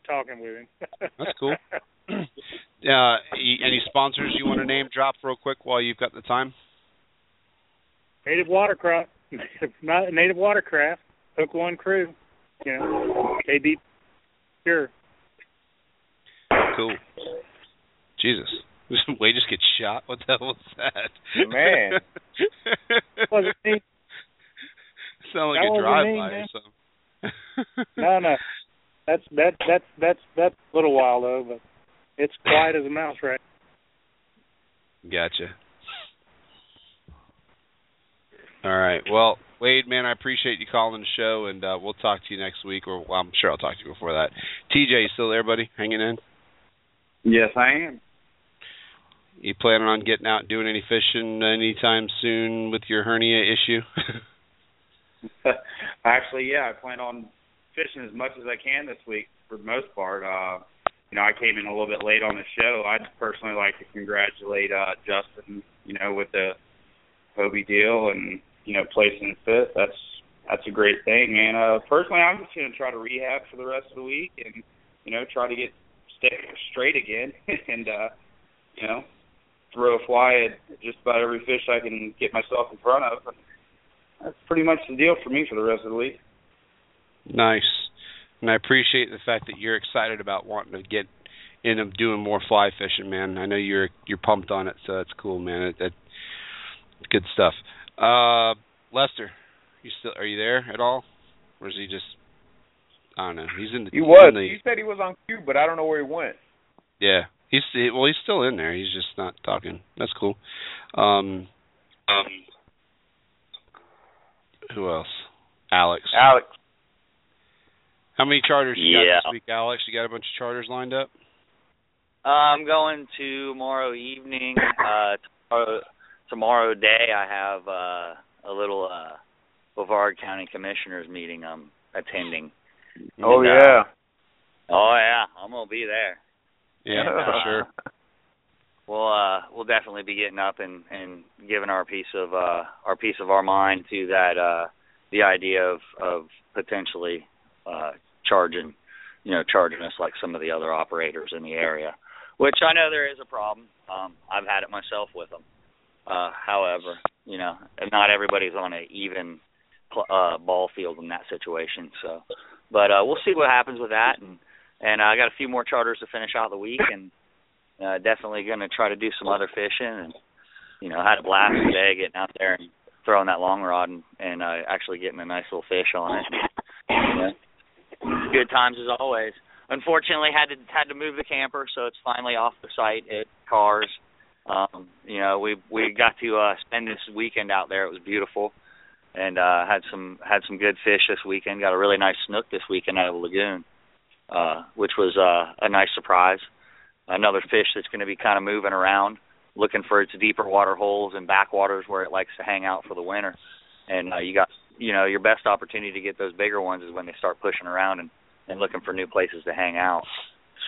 talking with him. That's cool. uh, any sponsors you want to name drop real quick while you've got the time? Native Watercraft, native, native Watercraft, Hook One Crew, you know, KB, sure. Cool. Jesus, Wade just get shot. What the hell was that? Man, wasn't me. Sound like that a drive by man. or something. no, no, that's that that's that's that's a little while though, but it's quiet as a mouse right. Gotcha. All right. Well, Wade, man, I appreciate you calling the show, and uh, we'll talk to you next week, or well, I'm sure I'll talk to you before that. TJ, you still there, buddy? Hanging in? Yes, I am. You planning on getting out and doing any fishing anytime soon with your hernia issue? Actually, yeah, I plan on fishing as much as I can this week for the most part. Uh, you know, I came in a little bit late on the show. I'd personally like to congratulate uh, Justin, you know, with the Hobie deal and you know placing fifth. That's that's a great thing. And uh, personally, I'm just gonna try to rehab for the rest of the week, and you know, try to get stay straight again, and uh, you know, throw a fly at just about every fish I can get myself in front of. That's pretty much the deal for me for the rest of the week. Nice. And I appreciate the fact that you're excited about wanting to get in and doing more fly fishing, man. I know you're you're pumped on it, so that's cool, man. It, that good stuff. Uh Lester, you still are you there at all? Or is he just I don't know. He's in the He was. the- He said he was on cue, but I don't know where he went. Yeah, he's well. He's still in there. He's just not talking. That's cool. Um, um, who else? Alex. Alex. How many charters you got Yeah. this week, Alex? You got a bunch of charters lined up? Uh, I'm going to tomorrow evening. Uh, tomorrow, tomorrow day, I have uh, a little uh, Brevard County Commissioners meeting I'm attending. Oh And, uh, yeah. Oh yeah, I'm gonna be there. Yeah, And, for uh, sure. We'll uh, we'll definitely be getting up and and giving our piece of uh, our piece of our mind to that uh, the idea of of potentially uh, charging, you know, charging us like some of the other operators in the area, which I know there is a problem. Um, I've had it myself with them. Uh, however, you know, not everybody's on an even uh, ball field in that situation. So, but uh, we'll see what happens with that, and and uh, I got a few more charters to finish out the week, and uh, definitely going to try to do some other fishing, and you know, had a blast today getting out there and throwing that long rod and, and uh, actually getting a nice little fish on it. You know, good times as always. Unfortunately, had to had to move the camper, so it's finally off the site at Kars. Um, you know, we we got to uh, spend this weekend out there. It was beautiful, and uh, had some had some good fish this weekend. Got a really nice snook this weekend out of the lagoon, uh, which was uh, a nice surprise. Another fish that's going to be kind of moving around, looking for its deeper water holes and backwaters where it likes to hang out for the winter. And uh, you got you know your best opportunity to get those bigger ones is when they start pushing around and and looking for new places to hang out.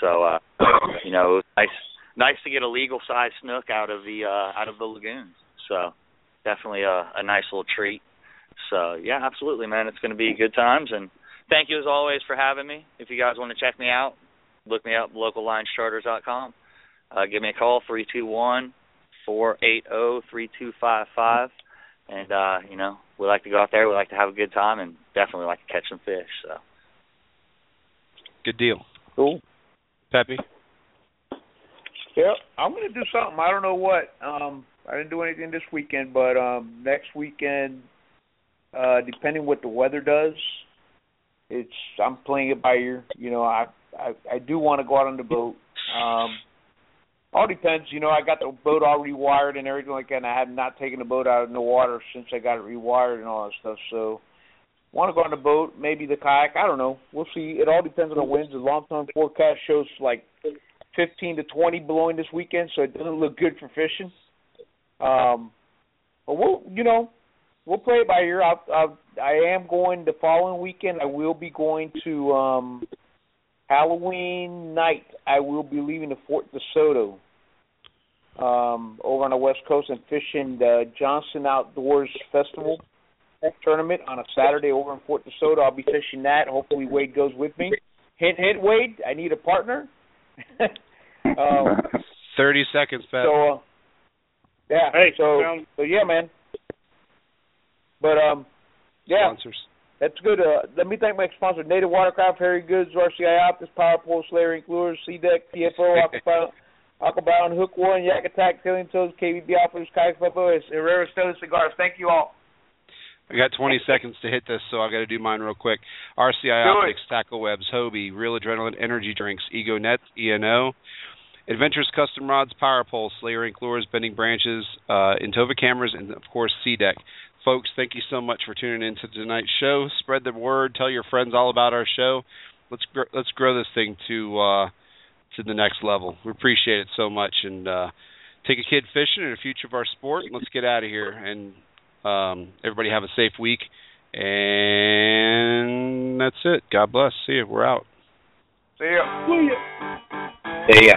So uh, you know, it was nice nice to get a legal size snook out of the uh, out of the lagoons. So definitely a, a nice little treat. So yeah, absolutely, man. It's going to be good times, and thank you as always for having me. If you guys want to check me out, look me up locallinescharters.com. Uh, give me a call three two one four eight zero three two five five, and uh, you know we like to go out there. We like to have a good time, and definitely like to catch some fish. So Good deal. Cool. Peppy. Yeah, I'm gonna do something. I don't know what. Um, I didn't do anything this weekend, but um, next weekend, uh, depending what the weather does, it's I'm playing it by ear. You know, I I, I do want to go out on the boat. Um, all depends. You know, I got the boat all rewired and everything like that. And I have not taken the boat out of the water since I got it rewired and all that stuff. So, want to go on the boat, maybe the kayak. I don't know. We'll see. It all depends on the winds. The long-term forecast shows like 15 to 20 blowing this weekend, so it doesn't look good for fishing. Um, but we'll, you know, we'll play it by ear. I'll, I'll, I am going the following weekend. I will be going to um, Halloween night. I will be leaving to Fort DeSoto um, over on the West Coast and fishing the Johnson Outdoors Festival tournament on a Saturday over in Fort DeSoto. I'll be fishing that. Hopefully Wade goes with me. Hint, hint, Wade. I need a partner. um, Thirty seconds, Pep. so, uh, yeah. Hey, so, sounds- so yeah, man. But um, yeah, Sponsors. that's good. Uh, let me thank my sponsor, Native Watercraft, Harry Goods, RCI Optics, Power Pole, Slayer Inc Lures, SeaDek, TFO, Aquabound, Aquabound, Hook One, Yak Attack, Killing Toes, KBB Offers, Kayak Peppo, Herrera Stone Cigars. Thank you all. I got 20 seconds to hit this, so I got to do mine real quick. RCI Do it. Optics, Tackle Webs, Hobie, Real Adrenaline Energy Drinks, Ego Nets, ENO, Adventures Custom Rods, Power Pole, Slayer Inc Lures, Bending Branches, uh, Intova Cameras, and of course SeaDek. Folks, thank you so much for tuning in to tonight's show. Spread the word. Tell your friends all about our show. Let's gr- let's grow this thing to uh, to the next level. We appreciate it so much, and uh, take a kid fishing in the future of our sport. And let's get out of here. And um, everybody have a safe week. And that's it. God bless. See you. We're out. See ya. See ya.